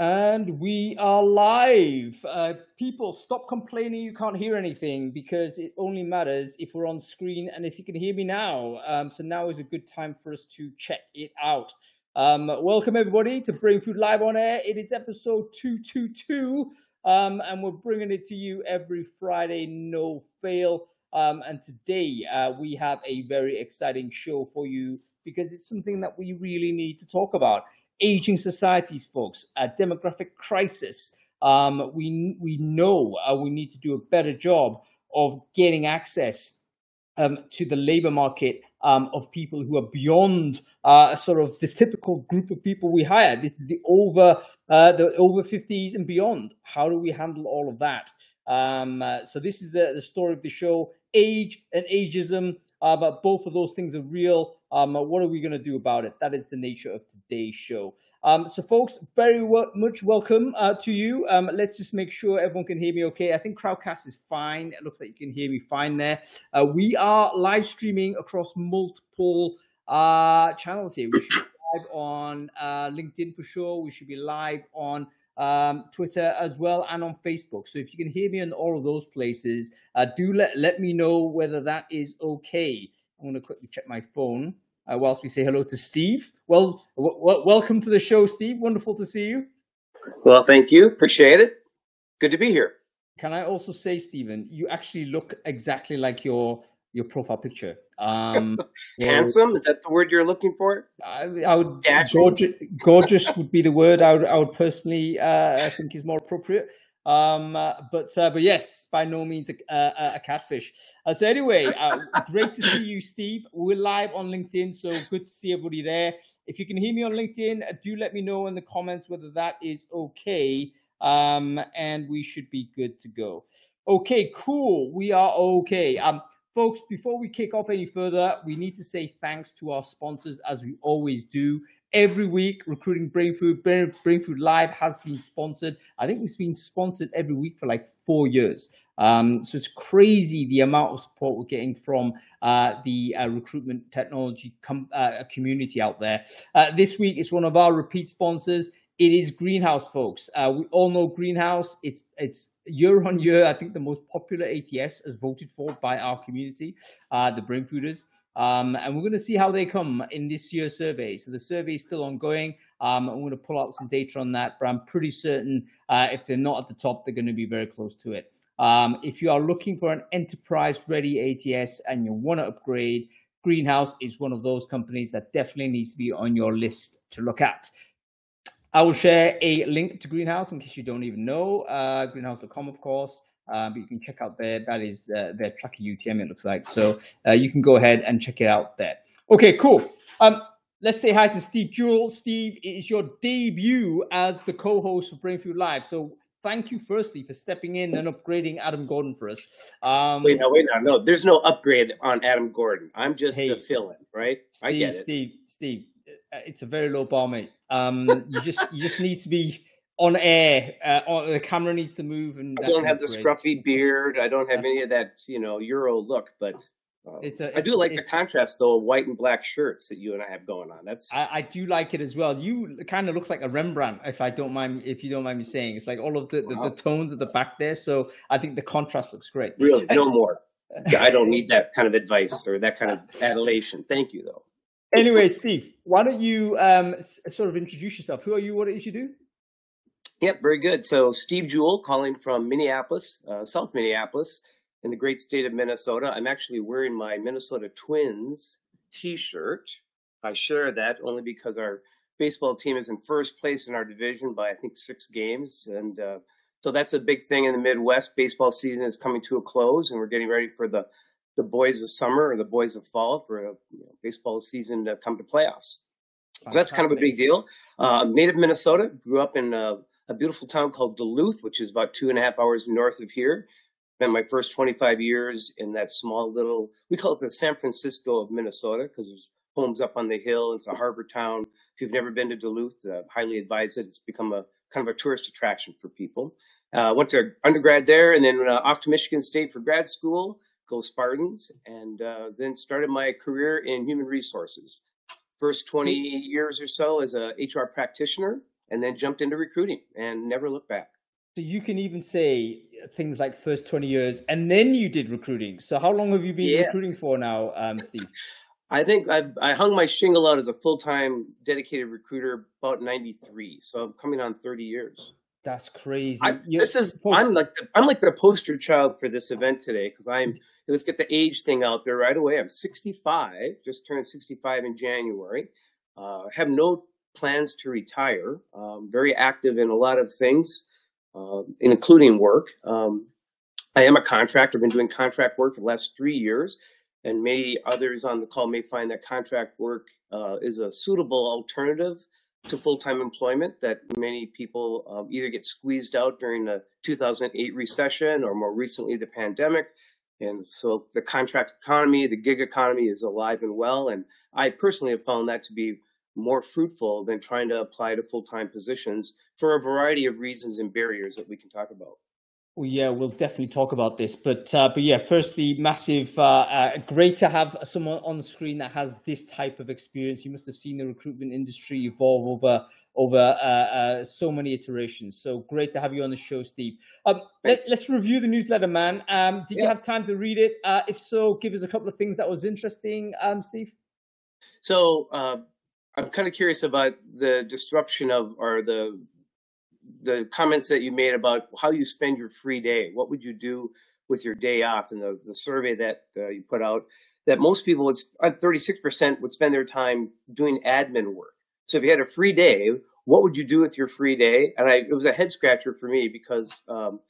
And we are live. Uh, people, stop complaining you can't hear anything because it only matters if we're on screen and if you can hear me now. Um, so now is a good time for us to check it out. Um, welcome everybody to Brain Food Live on Air. It is episode 222, um, and we're bringing it to you every Friday, no fail. Um, and today uh, we have a very exciting show for you because it's something that we really need to talk about aging societies, folks, a demographic crisis. Um, we we know uh, we need to do a better job of getting access um, to the labor market um, of people who are beyond uh, sort of the typical group of people we hire. This is the over uh, the over 50s and beyond. How do we handle all of that? Um, uh, so this is the, the story of the show: age and ageism. Uh, but both of those things are real. Um, what are we going to do about it? That is the nature of today's show. Um, so, folks, very w- much welcome uh, to you. Um, let's just make sure everyone can hear me okay. I think Crowdcast is fine. It looks like you can hear me fine there. Uh, we are live streaming across multiple uh, channels here. We should be live on uh, LinkedIn for sure. We should be live on um, Twitter as well, and on Facebook. So if you can hear me on all of those places, uh, do let let me know whether that is okay. I'm going to quickly check my phone uh, whilst we say hello to Steve. Well, w- w- welcome to the show, Steve. Wonderful to see you. Well, thank you. Appreciate it. Good to be here. Can I also say, Stephen, you actually look exactly like your your profile picture. Um, Handsome is that the word you're looking for? I, I would gorgeous, gorgeous would be the word I would I would personally uh, I think is more appropriate. Um, but uh, but yes, by no means a, a, a catfish. Uh, so anyway, uh, great to see you, Steve. We're live on LinkedIn, so good to see everybody there. If you can hear me on LinkedIn, do let me know in the comments whether that is okay, um, and we should be good to go. Okay, cool. We are okay. Um, folks, before we kick off any further, we need to say thanks to our sponsors as we always do. Every week recruiting brain food brain, food live has been sponsored. I think it's been sponsored every week for like four years. Um, so it's crazy the amount of support we're getting from uh, the uh, recruitment technology com- uh, community out there. Uh, this week it's one of our repeat sponsors it is greenhouse folks uh, we all know greenhouse it's it's year on year i think the most popular ats as voted for by our community uh, the brain fooders um, and we're going to see how they come in this year's survey. So the survey is still ongoing. Um, I'm going to pull out some data on that, but I'm pretty certain uh, if they're not at the top, they're going to be very close to it. Um, if you are looking for an enterprise ready ATS and you want to upgrade, Greenhouse is one of those companies that definitely needs to be on your list to look at. I will share a link to Greenhouse in case you don't even know, uh, greenhouse.com, of course. Uh, but you can check out there. that is uh, their tracker UTM. It looks like so uh, you can go ahead and check it out there. Okay, cool. Um, let's say hi to Steve Jewell. Steve, it is your debut as the co-host for Brain Food Live. So thank you firstly for stepping in and upgrading Adam Gordon for us. Um, wait now, wait now, no, there's no upgrade on Adam Gordon. I'm just hey, a fill-in, right? Steve, I get it. Steve, Steve, it's a very low bar, mate. Um, you just you just need to be on air. Uh, on, the camera needs to move, and I don't have the great. scruffy beard. I don't have any of that, you know, Euro look. But um, it's a, I do like the contrast though, white and black shirts that you and I have going on. That's I, I do like it as well. You kind of look like a Rembrandt, if I don't mind, if you don't mind me saying. It's like all of the, wow. the, the, tones at the back there. So I think the contrast looks great. Really, no more. I don't need that kind of advice or that kind of adulation. Thank you, though. Anyway, Steve, why don't you um, sort of introduce yourself? Who are you? What it is you do? Yep, very good. So, Steve Jewell calling from Minneapolis, uh, South Minneapolis, in the great state of Minnesota. I'm actually wearing my Minnesota Twins t shirt. I share that only because our baseball team is in first place in our division by, I think, six games. And uh, so that's a big thing in the Midwest. Baseball season is coming to a close, and we're getting ready for the, the boys of summer or the boys of fall for a you know, baseball season to come to playoffs. So that's kind of a big deal. Uh, native Minnesota, grew up in uh, a beautiful town called Duluth, which is about two and a half hours north of here. Spent my first 25 years in that small little, we call it the San Francisco of Minnesota because there's homes up on the hill. It's a harbor town. If you've never been to Duluth, uh, highly advise it. It's become a kind of a tourist attraction for people. Uh, went to undergrad there and then uh, off to Michigan State for grad school, go Spartans, and uh, then started my career in human resources. First 20 years or so as a HR practitioner, and then jumped into recruiting and never looked back. So you can even say things like first 20 years and then you did recruiting. So how long have you been yeah. recruiting for now, um, Steve? I think I, I hung my shingle out as a full time dedicated recruiter about 93. So I'm coming on 30 years. That's crazy. I, this is I'm like the, I'm like the poster child for this event today because I'm let's get the age thing out there right away. I'm 65, just turned 65 in January. Uh, have no plans to retire. Um, very active in a lot of things, uh, including work. Um, I am a contractor. I've been doing contract work for the last three years, and maybe others on the call may find that contract work uh, is a suitable alternative to full-time employment that many people um, either get squeezed out during the 2008 recession or more recently the pandemic and so the contract economy the gig economy is alive and well and i personally have found that to be more fruitful than trying to apply to full-time positions for a variety of reasons and barriers that we can talk about. Well, yeah, we'll definitely talk about this, but uh, but yeah, firstly, massive, uh, uh, great to have someone on the screen that has this type of experience. You must have seen the recruitment industry evolve over over uh, uh, so many iterations. So great to have you on the show, Steve. Um, let, us review the newsletter, man. Um, did yeah. you have time to read it? Uh, if so, give us a couple of things that was interesting, um, Steve. So I'm kind of curious about the disruption of or the the comments that you made about how you spend your free day. What would you do with your day off? And the, the survey that uh, you put out that most people would, 36% uh, would spend their time doing admin work. So if you had a free day, what would you do with your free day? And I, it was a head scratcher for me because um,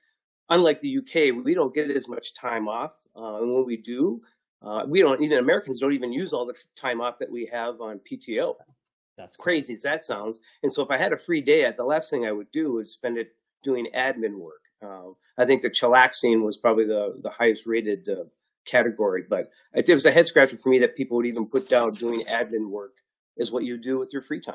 unlike the UK, we don't get as much time off. Uh, and when we do, uh, we don't even Americans don't even use all the time off that we have on PTO. That's crazy as that sounds. And so if I had a free day, the last thing I would do would spend it doing admin work. Uh, I think the chillaxing was probably the, the highest rated uh, category, but it was a head scratcher for me that people would even put down doing admin work is what you do with your free time.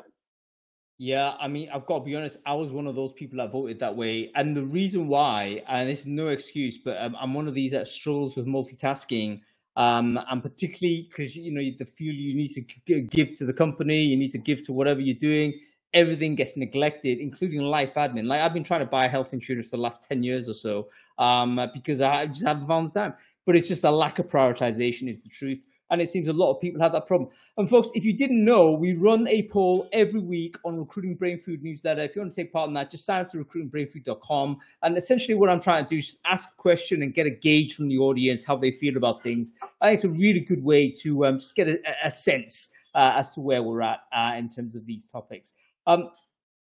Yeah, I mean, I've got to be honest. I was one of those people that voted that way, and the reason why, and it's no excuse, but um, I'm one of these that struggles with multitasking um, and particularly because you know the fuel you need to give to the company, you need to give to whatever you're doing. Everything gets neglected, including life admin. Like I've been trying to buy health insurance for the last ten years or so um, because I just haven't found the time. But it's just a lack of prioritization, is the truth. And it seems a lot of people have that problem. And folks, if you didn't know, we run a poll every week on Recruiting Brain Food newsletter. If you want to take part in that, just sign up to recruitingbrainfood.com. And essentially, what I'm trying to do is ask a question and get a gauge from the audience how they feel about things. I think it's a really good way to um, just get a, a sense uh, as to where we're at uh, in terms of these topics. Um,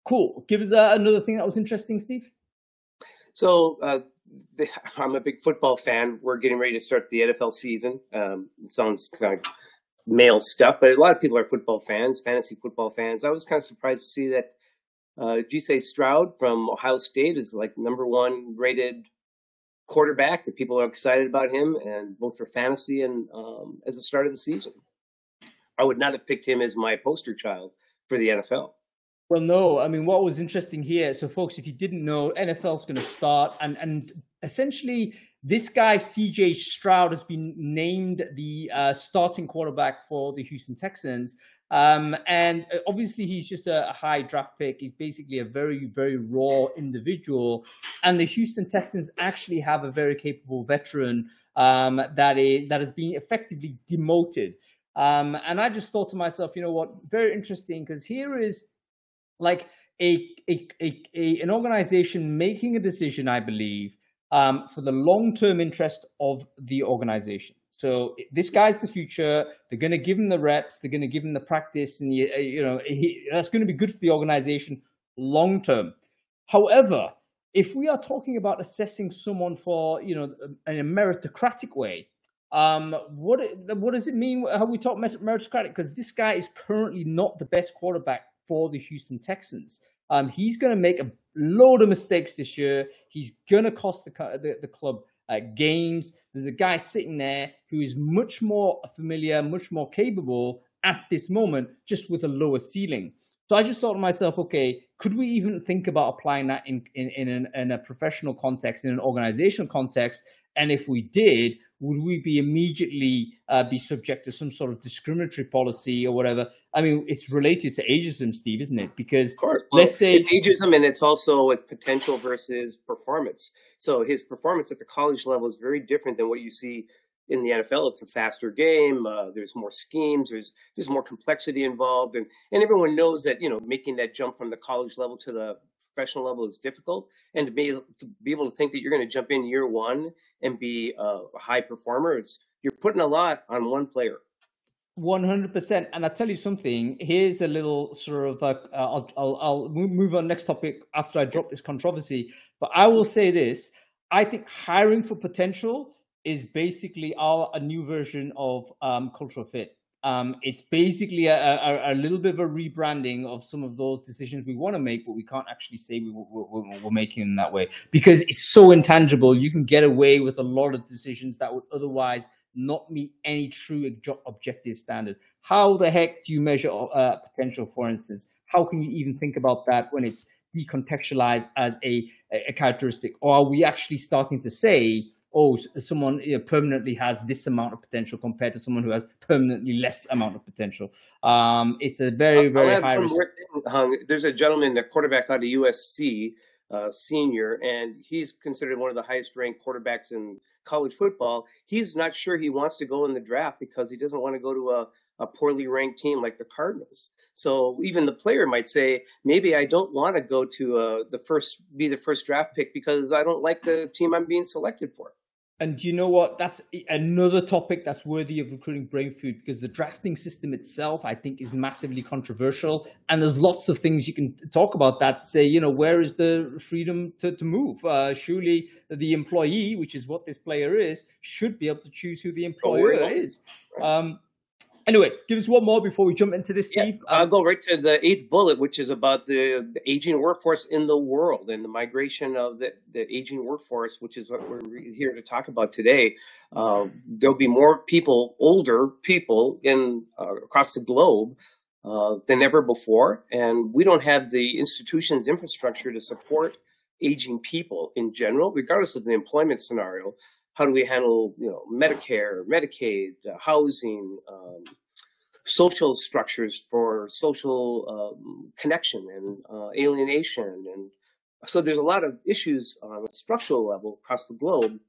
cool. Give us uh, another thing that was interesting, Steve. So, uh, I'm a big football fan. We're getting ready to start the NFL season. Um, it sounds kind of male stuff, but a lot of people are football fans, fantasy football fans. I was kind of surprised to see that uh, C. Stroud from Ohio State is like number one rated quarterback. That people are excited about him, and both for fantasy and um, as the start of the season. I would not have picked him as my poster child for the NFL. Well, no. I mean, what was interesting here, so folks, if you didn't know, NFL's going to start, and and essentially, this guy CJ Stroud has been named the uh, starting quarterback for the Houston Texans. Um, and uh, obviously, he's just a, a, high draft pick. He's basically a very, very raw individual. And the Houston Texans actually have a very capable veteran um, that is that has been effectively demoted. Um, and I just thought to myself, you know what, very interesting because here is like a, a, a, a, an organization making a decision, I believe, um, for the long term interest of the organization. So this guy's the future. They're going to give him the reps. They're going to give him the practice, and the, uh, you know he, that's going to be good for the organization long term. However, if we are talking about assessing someone for you know in a meritocratic way, um, what what does it mean? How we talk meritocratic? Because this guy is currently not the best quarterback for the Houston Texans. Um, he's going to make a load of mistakes this year. He's going to cost the, the, the club uh, games. There's a guy sitting there who is much more familiar, much more capable at this moment, just with a lower ceiling. So I just thought to myself, okay, could we even think about applying that in in, in, an, in a professional context, in an organizational context? And if we did, would we be immediately uh, be subject to some sort of discriminatory policy or whatever? I mean, it's related to ageism, Steve, isn't it? Because well, let's say it's ageism and it's also its potential versus performance. So his performance at the college level is very different than what you see in the NFL. It's a faster game. Uh, there's more schemes. There's there's more complexity involved, and and everyone knows that you know making that jump from the college level to the professional level is difficult, and to be to be able to think that you're going to jump in year one and be a high performer, it's you're putting a lot on one player. One hundred percent, and I tell you something. Here's a little sort of. Uh, I'll, I'll I'll move on next topic after I drop this controversy. But I will say this: I think hiring for potential is basically our a new version of um, cultural fit. Um, it's basically a, a, a, little bit of a rebranding of some of those decisions we want to make, but we can't actually say we, are making them that way because it's so intangible. You can get away with a lot of decisions that would otherwise not meet any true objective standard. How the heck do you measure uh, potential, for instance? How can you even think about that when it's decontextualized as a, a characteristic? Or are we actually starting to say, oh, someone you know, permanently has this amount of potential compared to someone who has permanently less amount of potential. Um, it's a very, very high risk. Hung. There's a gentleman, the quarterback out of USC, uh, senior, and he's considered one of the highest ranked quarterbacks in college football. He's not sure he wants to go in the draft because he doesn't want to go to a, a poorly ranked team like the Cardinals. So even the player might say, maybe I don't want to go to uh, the first, be the first draft pick because I don't like the team I'm being selected for. And you know what? That's another topic that's worthy of recruiting brain food because the drafting system itself, I think, is massively controversial. And there's lots of things you can talk about that say, you know, where is the freedom to, to move? Uh, surely the employee, which is what this player is, should be able to choose who the employer is. Um, Anyway, give us one more before we jump into this, Steve. Yeah, I'll go right to the eighth bullet, which is about the, the, aging workforce in the world and the migration of the, the aging workforce, which is what we're here to talk about today. Uh, there'll be more people, older people, in uh, across the globe uh, than ever before, and we don't have the institutions infrastructure to support aging people in general, regardless of the employment scenario how do we handle you know medicare medicaid uh, housing um, social structures for social um, connection and uh, alienation and so there's a lot of issues on a structural level across the globe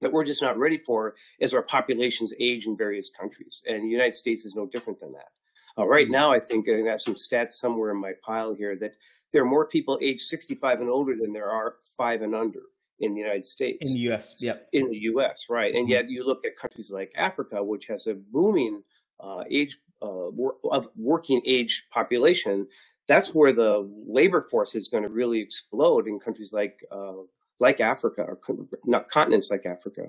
that we're just not ready for as our populations age in various countries and the united states is no different than that. Uh, right now i think i have some stats somewhere in my pile here that there are more people age 65 and older than there are five and under in the United States. In the US, yeah. In the US, right. And mm-hmm. yet you look at countries like Africa, which has a booming uh, age uh, of working age population. That's where the labor force is going to really explode in countries like uh, like Africa or not continents like Africa.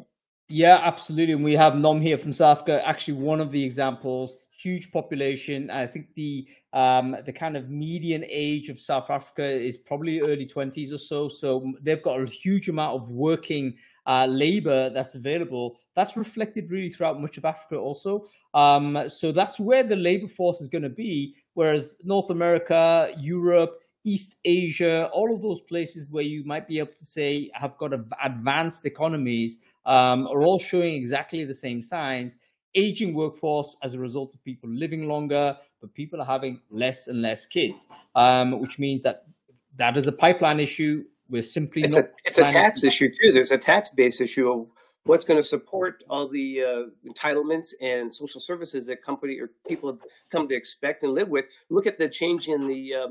Yeah, absolutely. And we have Nom here from South Africa. Actually, one of the examples huge population. I think the um, the kind of median age of South Africa is probably early 20s or so. So they've got a huge amount of working uh, labor that's available. That's reflected really throughout much of Africa also. Um, so that's where the labor force is going to be. Whereas North America, Europe, East Asia, all of those places where you might be able to say have got advanced economies um, are all showing exactly the same signs aging workforce as a result of people living longer, but people are having less and less kids, um, which means that that is a pipeline issue. We're simply it's not. A, it's a tax issue too. There's a tax base issue of what's going to support all the uh, entitlements and social services that company or people have come to expect and live with. Look at the change in the uh,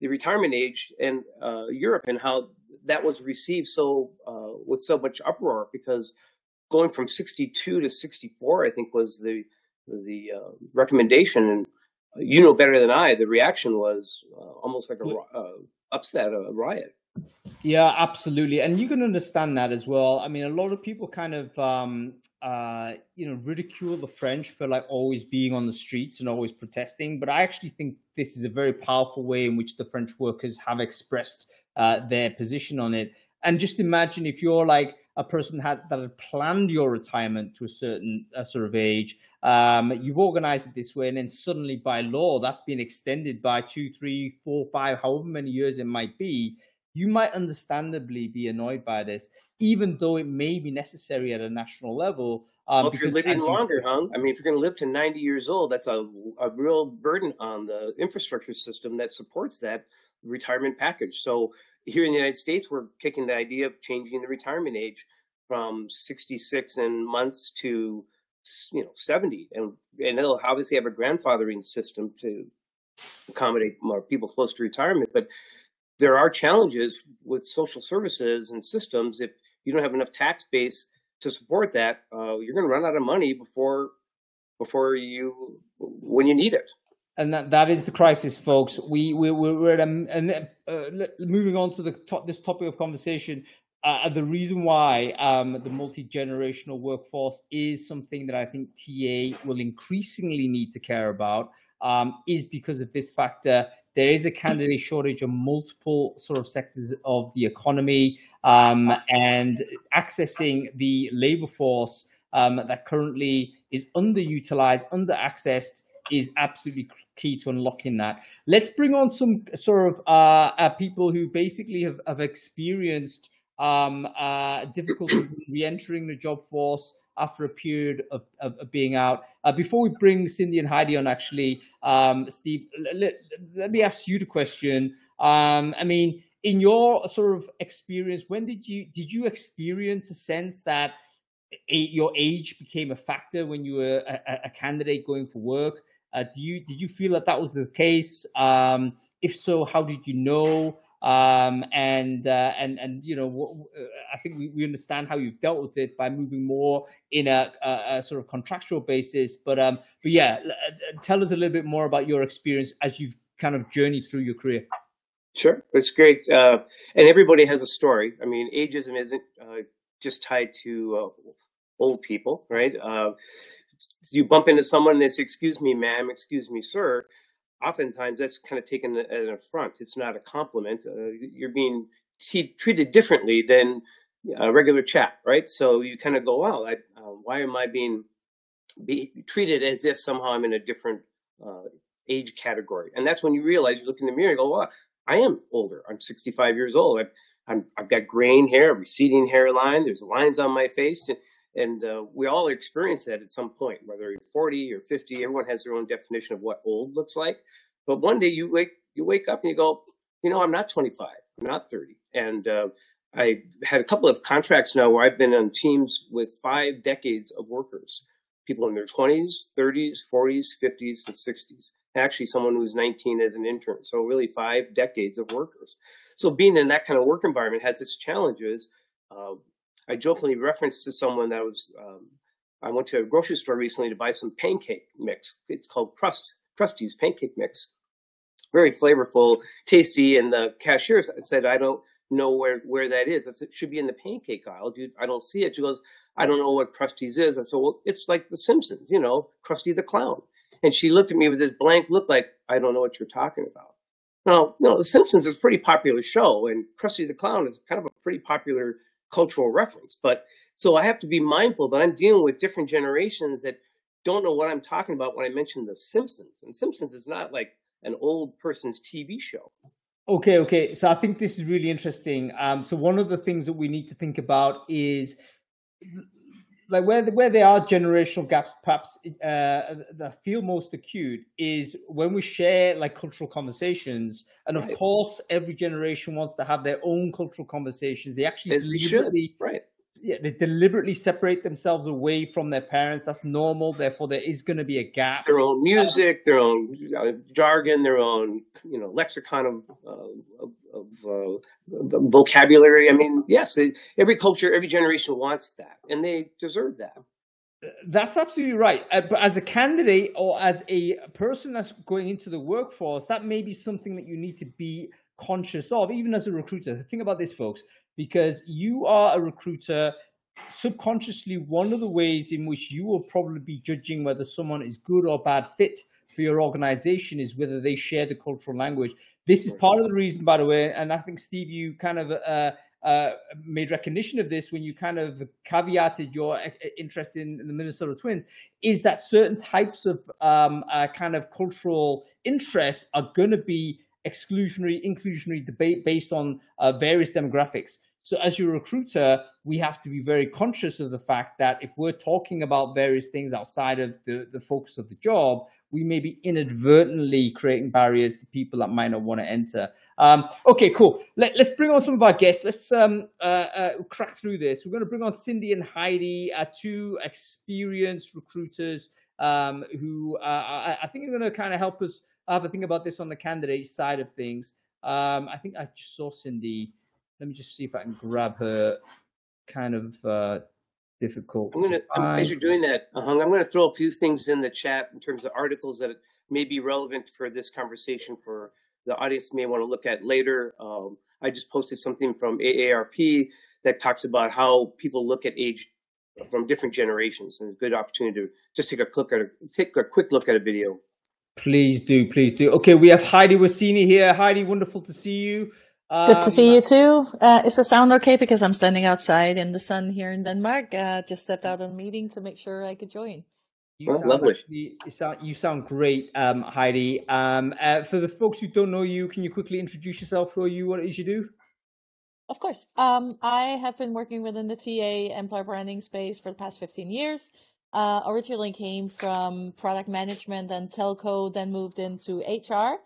the retirement age in uh, Europe and how that was received so uh, with so much uproar because going from 62 to 64, I think was the the uh, recommendation. And you know better than I, the reaction was uh, almost like a uh, upset, a riot. Yeah, absolutely, and you can understand that as well. I mean, a lot of people kind of um, uh, you know ridicule the French for like always being on the streets and always protesting, but I actually think this is a very powerful way in which the French workers have expressed uh, their position on it. And just imagine if you're like a person had that had planned your retirement to a certain a sort of age. Um, you've organized it this way, and then suddenly by law that's been extended by two, three, four, five, however many years it might be. you might understandably be annoyed by this, even though it may be necessary at a national level. Um, well, if you're living longer, huh? I mean, if you're going to live to 90 years old, that's a, a real burden on the infrastructure system that supports that retirement package. So here in the United States, we're kicking the idea of changing the retirement age from 66 and months to you know 70 and and it'll obviously have a grandfathering system to accommodate more people close to retirement. But there are challenges with social services and systems. If you don't have enough tax base to support that uh, you're going to run out of money before before you when you need it and that, that is the crisis, folks. We we we're at a, and uh, moving on to the top, this topic of conversation uh, the reason why um, the multi generational workforce is something that I think TA will increasingly need to care about um, is because of this factor. There is a candidate shortage of multiple sort of sectors of the economy, um, and accessing the labor force um, that currently is underutilized, underaccessed, is absolutely key to unlocking that. Let's bring on some sort of uh, uh, people who basically have, have experienced um, uh, difficulties in re-entering the job force after a period of, of, of being out. Uh, before we bring Cindy and Heidi on, actually, um, Steve, let, let, me ask you the question. Um, I mean, in your sort of experience, when did you did you experience a sense that a, your age became a factor when you were a, a candidate going for work? Uh, do you did you feel that that was the case? Um, if so, how did you know? um, and uh, and and you know uh, I think we, we understand how you've dealt with it by moving more in a, a, a sort of contractual basis. But um, but yeah, uh, tell us a little bit more about your experience as you've kind of journeyed through your career. Sure, it's great, uh, and everybody has a story. I mean, ageism isn't uh, just tied to old people, right? You bump into someone and they say, "Excuse me, ma'am," "Excuse me, sir." oftentimes that's kind of taken as an affront. It's not a compliment. Uh, you're being t- treated differently than a regular chap, right? So you kind of go, "Wow, I, uh, why am I being be treated as if somehow I'm in a different uh, age category?" And that's when you realize you look in the mirror and go, "Well, I am older. I'm 65 years old. I, I've got graying hair, receding hairline. There's lines on my face." And, and uh, we all experience that at some point, whether you're 40 or 50. Everyone has their own definition of what old looks like. But one day you wake you wake up and you go, you know, I'm not 25, I'm not 30, and uh, I had a couple of contracts now where I've been on teams with five decades of workers, people in their 20s, 30s, 40s, 50s, and 60s. Actually, someone who's 19 as an intern. So really, five decades of workers. So being in that kind of work environment has its challenges. Uh, I jokingly referenced to someone that was, um, I went to a grocery store recently to buy some pancake mix. It's called Crust, Krusteaz pancake mix. Very flavorful, tasty. And the cashier said, I don't know where, where that is. I said, it should be in the pancake aisle. I don't see it. She goes, I don't know what Krusteaz is. I said, well, it's like The Simpsons, you know, Krusty the Clown. And she looked at me with this blank look like, I don't know what you're talking about. Now, you know, The Simpsons is a pretty popular show, and Krusty the Clown is kind of a pretty popular cultural reference. But so I have to be mindful that I'm dealing with different generations that don't know what I'm talking about when I mention The Simpsons. And Simpsons is not like an old person's TV show. Okay, okay. So I think this is really interesting. Um, so one of the things that we need to think about is like where where there are generational gaps, perhaps uh, that feel most acute is when we share like cultural conversations, and of right. course, every generation wants to have their own cultural conversations. They actually As deliberately, right? Yeah, they deliberately separate themselves away from their parents. That's normal. Therefore, there is going to be a gap. Their own music, their own uh, jargon, their own you know lexicon of uh, of, of uh, vocabulary. I mean, yes, it, every culture, every generation wants that, and they deserve that. That's absolutely right. Uh, but as a candidate or as a person that's going into the workforce, that may be something that you need to be conscious of, even as a recruiter. Think about this, folks, because you are a recruiter. Subconsciously, one of the ways in which you will probably be judging whether someone is good or bad fit for your organization is whether they share the cultural language. This is part of the reason, by the way, and I think Steve, you kind of uh, uh, made recognition of this when you kind of caveated your interest in, the Minnesota Twins, is that certain types of um, uh, kind of cultural interests are going to be exclusionary, inclusionary debate based on uh, various demographics. So, as your recruiter, we have to be very conscious of the fact that if we're talking about various things outside of the, the focus of the job, we may be inadvertently creating barriers to people that might not want to enter. Um, okay, cool. Let, us bring on some of our guests. Let's um, uh, uh, crack through this. We're going to bring on Cindy and Heidi, uh, two experienced recruiters um, who uh, I, I, think are going to kind of help us have a think about this on the candidate side of things. Um, I think I just saw Cindy. Let me just see if I can grab her kind of uh, difficult. I'm gonna, as you're doing that, I'm going to throw a few things in the chat in terms of articles that may be relevant for this conversation for the audience may want to look at later. Um, I just posted something from AARP that talks about how people look at age from different generations, and a good opportunity to just take a quick at a, take a quick look at a video. Please do, please do. Okay, we have Heidi Wassini here. Heidi, wonderful to see you. Um, Good to see you too. Uh, is the sound okay? Because I'm standing outside in the sun here in Denmark. Uh, just stepped out of a meeting to make sure I could join. You sound lovely. Actually, you, sound, you sound great, um, Heidi. Um, uh, for the folks who don't know you, can you quickly introduce yourself? Who are you? What it is you do? Of course. Um, I have been working within the TA employer branding space for the past 15 years. Uh, originally came from product management and telco, then moved into HR.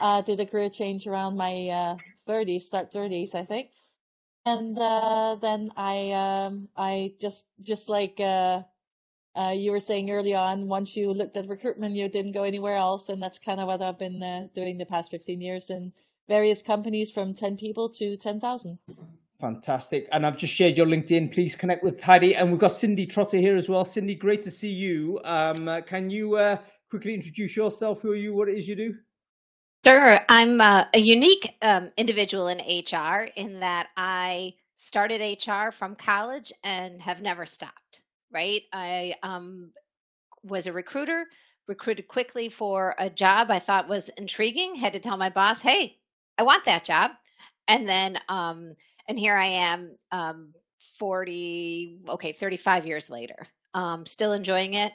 Uh, did a career change around my uh, 30s, start 30s, I think. And uh, then I, um, I just, just like uh, uh, you were saying early on, once you looked at recruitment, you didn't go anywhere else, and that's kind of what I've been uh, doing the past 15 years in various companies, from 10 people to 10,000. Fantastic. And I've just shared your LinkedIn. Please connect with Paddy. And we've got Cindy Trotta here as well. Cindy, great to see you. Um, uh, can you uh, quickly introduce yourself? Who are you? What it is you do? Sure. I'm uh, a unique um, individual in HR in that I started HR from college and have never stopped, right? I um, was a recruiter, recruited quickly for a job I thought was intriguing, had to tell my boss, hey, I want that job. And then, um, and here I am, um, 40, okay, 35 years later, um, still enjoying it.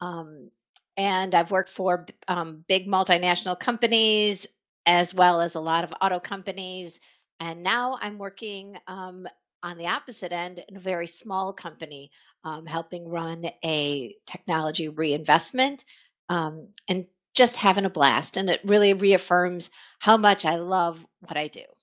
Um, and I've worked for um, big multinational companies as well as a lot of auto companies. And now I'm working um, on the opposite end in a very small company, um, helping run a technology reinvestment um, and just having a blast. And it really reaffirms how much I love what I do.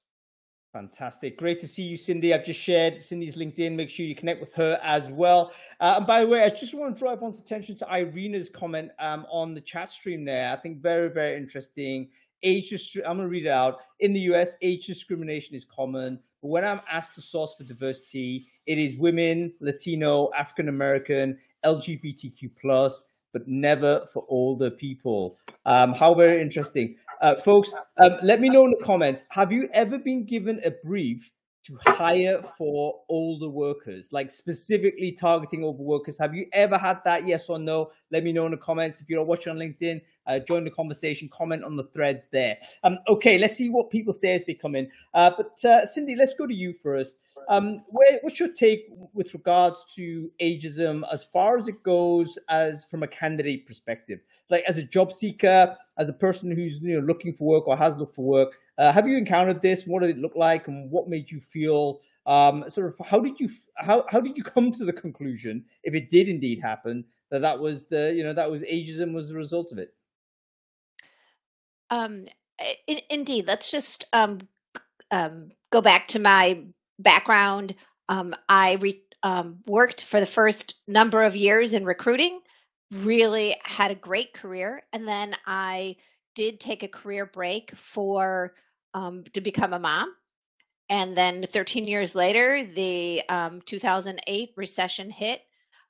Fantastic. Great to see you, Cindy. I've just shared Cindy's LinkedIn. Make sure you connect with her as well. Uh, and by the way, I just want to draw everyone's attention to Irina's comment um, on the chat stream there. I think very, very interesting. Age, I'm going to read it out. In the US, age discrimination is common. But when I'm asked to source for diversity, it is women, Latino, African American, LGBTQ plus, but never for older people. Um, how very interesting. Uh, folks, um, let me know in the comments. Have you ever been given a brief to hire for older workers, like specifically targeting older workers? Have you ever had that? Yes or no? Let me know in the comments. If you're watching on LinkedIn, uh, join the conversation, comment on the threads there. Um, okay, let's see what people say as they come in. Uh, but uh, Cindy, let's go to you first. Um, where, what's your take with regards to ageism as far as it goes as from a candidate perspective? Like as a job seeker, as a person who's you know looking for work or has looked for work, uh, have you encountered this? What did it look like, and what made you feel? Um, sort of how did you how how did you come to the conclusion, if it did indeed happen, that that was the you know that was ageism was the result of it? Um, in, indeed, let's just um, um, go back to my background. Um, I re- um, worked for the first number of years in recruiting, really had a great career, and then I did take a career break for um, to become a mom. And then 13 years later, the um, 2008 recession hit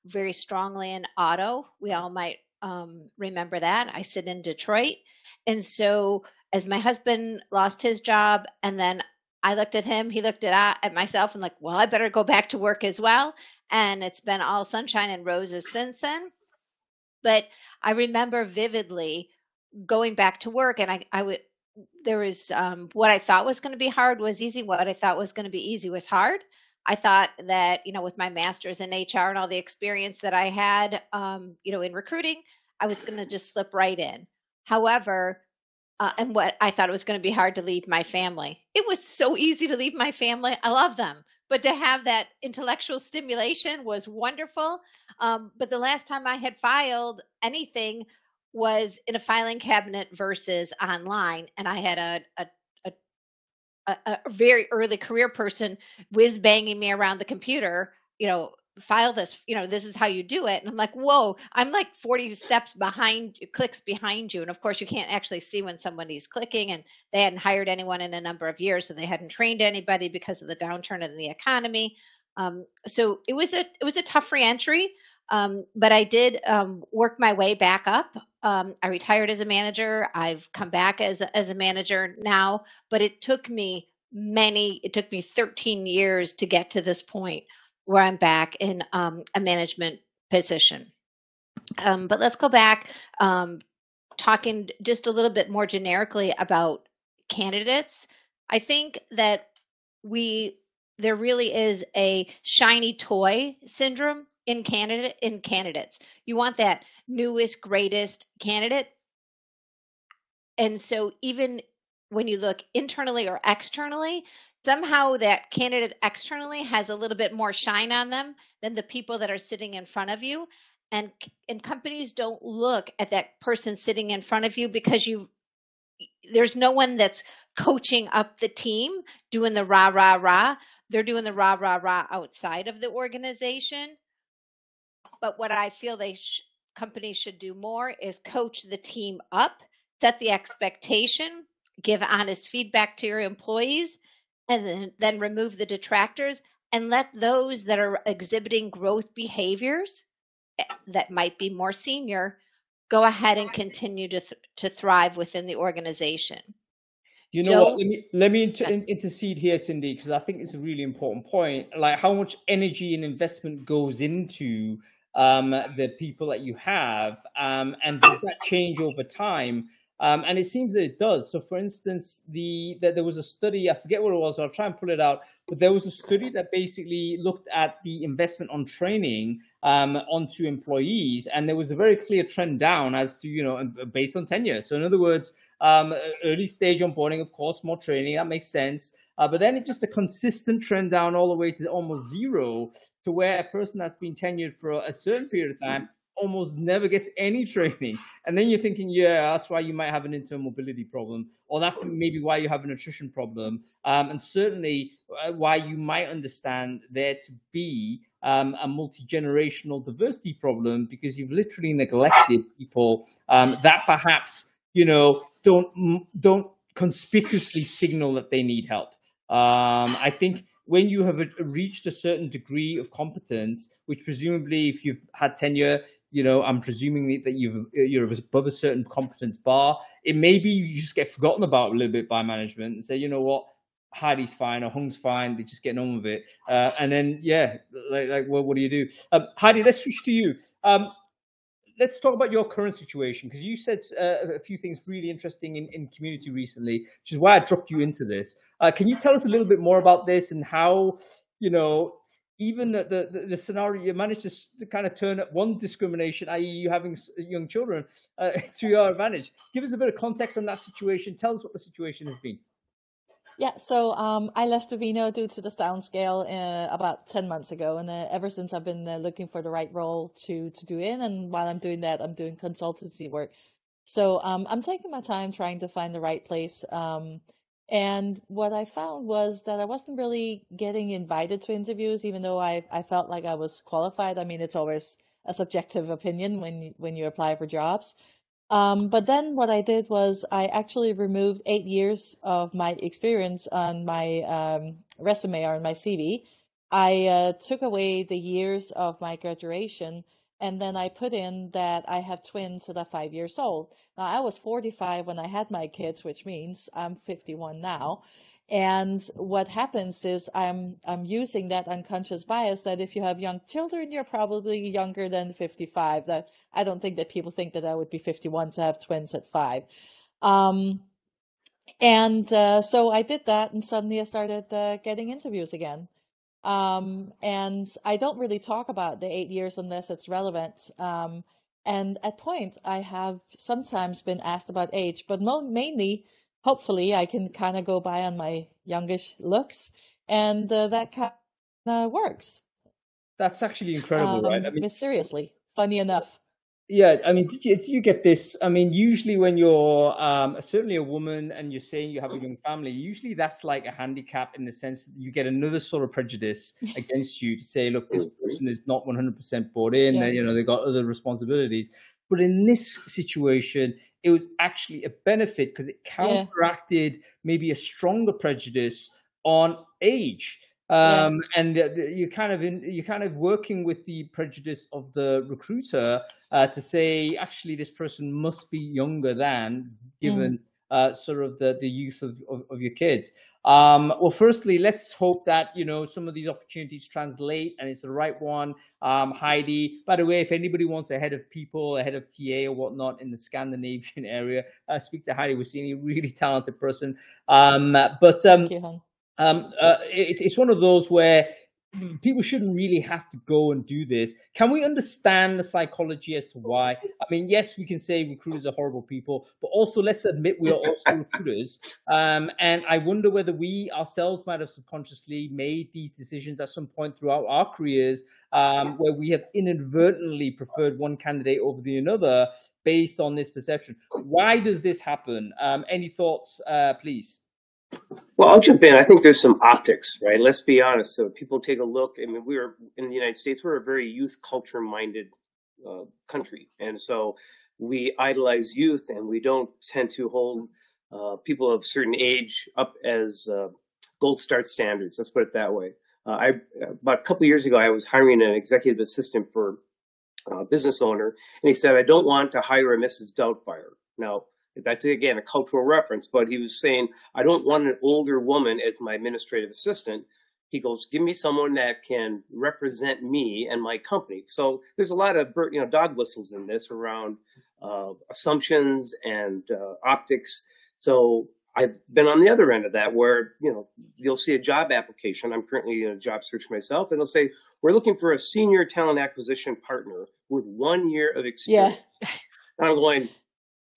very strongly in auto. We all might um, remember that. I sit in Detroit. And so, as my husband lost his job, and then I looked at him, he looked at, at myself, and like, well, I better go back to work as well. And it's been all sunshine and roses since then. But I remember vividly going back to work, and I, I would, there was um, what I thought was going to be hard was easy. What I thought was going to be easy was hard. I thought that, you know, with my master's in HR and all the experience that I had, um, you know, in recruiting, I was going to just slip right in. However, uh, and what I thought it was going to be hard to leave my family. It was so easy to leave my family. I love them, but to have that intellectual stimulation was wonderful. Um, but the last time I had filed anything was in a filing cabinet versus online, and I had a, a a, a, very early career person whiz banging me around the computer, you know, file this you know this is how you do it and i'm like whoa i'm like 40 steps behind clicks behind you and of course you can't actually see when somebody's clicking and they hadn't hired anyone in a number of years so they hadn't trained anybody because of the downturn in the economy. Um, so it was a it was a tough reentry um, but i did um, work my way back up. Um, i retired as a manager. I've come back as as a manager now but it took me many it took me 13 years to get to this point where I'm back in um, a management position. Um, but let's go back, um, talking just a little bit more generically about candidates. I think that we there really is a shiny toy syndrome in candidate in candidates. You want that newest, greatest candidate. And so even when you look internally or externally, somehow that candidate externally has a little bit more shine on them than the people that are sitting in front of you. And and companies don't look at that person sitting in front of you because you there's no one that's coaching up the team doing the rah rah rah. They're doing the rah rah rah outside of the organization. But what i feel they sh- companies should do more is coach the team up set the expectation give honest feedback to your employees and then, then remove the detractors and let those that are exhibiting growth behaviors eh, that might be more senior go ahead and continue to th- to thrive within the organization. You know Joe? what? Let me let me inter- yes. intercede here, Cindy, because I think it's a really important point. Like how much energy and investment goes into um, the people that you have, um, and does that change over time? Um, and it seems that it does. So, for instance, the, the, there was a study, I forget what it was, I'll try and pull it out, but there was a study that basically looked at the investment on training um, onto employees, and there was a very clear trend down as to, you know, based on tenure. So, in other words, um, early stage onboarding, of course, more training, that makes sense. Uh, but then it's just a consistent trend down all the way to almost zero to where a person that's been tenured for a certain period of time almost never gets any training. And then you're thinking, yeah, that's why you might have an internal mobility problem, or that's maybe why you have an attrition problem, um, and certainly uh, why you might understand there to be um, a multi generational diversity problem because you've literally neglected people um, that perhaps you know don't don't conspicuously signal that they need help. Um, I think when you have reached a certain degree of competence, which presumably, if you've had tenure, you know, I'm presuming that you've you're above a certain competence bar. It may be you just get forgotten about a little bit by management and say, you know what, Heidi's fine or Hung's fine. They're just getting on with it. Uh, and then yeah, like like well, what do you do? Um, Heidi, let's switch to you. Um, let's talk about your current situation because you said uh, a few things really interesting in, in community recently, which is why I dropped you into this. Uh, can you tell us a little bit more about this and how you know even the, the, the scenario you managed to, kind of turn up one discrimination, i.e., you having young children, uh, to your advantage. Give us a bit of context on that situation. Tell us what the situation has been. Yeah, so um, I left Vivino due to the downscale uh, about 10 months ago. And uh, ever since I've been uh, looking for the right role to, to do in. And while I'm doing that, I'm doing consultancy work. So um, I'm taking my time trying to find the right place. Um, and what I found was that I wasn't really getting invited to interviews, even though I, I felt like I was qualified. I mean, it's always a subjective opinion when when you apply for jobs. Um, but then what I did was I actually removed eight years of my experience on my um, resume or on my CV. I uh, took away the years of my graduation and then I put in that I have twins that are five years old. Now, I was 45 when I had my kids, which means I'm 51 now. And what happens is I'm I'm using that unconscious bias that if you have young children, you're probably younger than 55. That I don't think that people think that I would be 51 to have twins at five. Um, and uh, so I did that, and suddenly I started uh, getting interviews again. Um, and I don't really talk about the eight years unless it's relevant. Um, And at points, I have sometimes been asked about age, but mo- mainly, hopefully, I can kind of go by on my youngish looks, and uh, that kind of works. That's actually incredible, um, right? I mean, seriously, funny enough. Yeah, I mean, did you, did you get this? I mean, usually when you're um, certainly a woman and you're saying you have a young family, usually that's like a handicap in the sense that you get another sort of prejudice against you to say, look, this person is not 100% bought in. Yeah. You know, they've got other responsibilities. But in this situation, it was actually a benefit because it counteracted yeah. maybe a stronger prejudice on age um, yeah. and you're kind of in, you're kind of working with the prejudice of the recruiter uh, to say actually this person must be younger than given mm. uh, sort of the the youth of, of, of your kids. Um, well firstly let's hope that you know some of these opportunities translate and it's the right one. Um, heidi by the way if anybody wants a head of people a head of ta or whatnot in the scandinavian area uh, speak to heidi. We're seeing a really talented person. Um, but um, you, um, uh, it, it's one of those where people shouldn't really have to go and do this. Can we understand the psychology as to why? I mean, yes, we can say recruiters are horrible people, but also let's admit we are also recruiters. Um, and I wonder whether we ourselves might have subconsciously made these decisions at some point throughout our careers um, where we have inadvertently preferred one candidate over the another based on this perception. Why does this happen? Um, any thoughts, uh, please? Well, I'll jump in. I think there's some optics, right? Let's be honest. So people take a look. I mean, we're in the United States. We're a very youth culture minded uh, country, and so we idolize youth, and we don't tend to hold uh, people of certain age up as uh, gold star standards. Let's put it that way. Uh, I about a couple years ago, I was hiring an executive assistant for a business owner, and he said, "I don't want to hire a Mrs. Doubtfire." Now, that's again a cultural reference, but he was saying, I don't want an older woman as my administrative assistant. He goes, give me someone that can represent me and my company. So there's a lot of you know dog whistles in this around uh, assumptions and uh, optics. So I've been on the other end of that, where you know you'll see a job application. I'm currently in a job search myself, and they'll say we're looking for a senior talent acquisition partner with one year of experience. Yeah. And I'm going,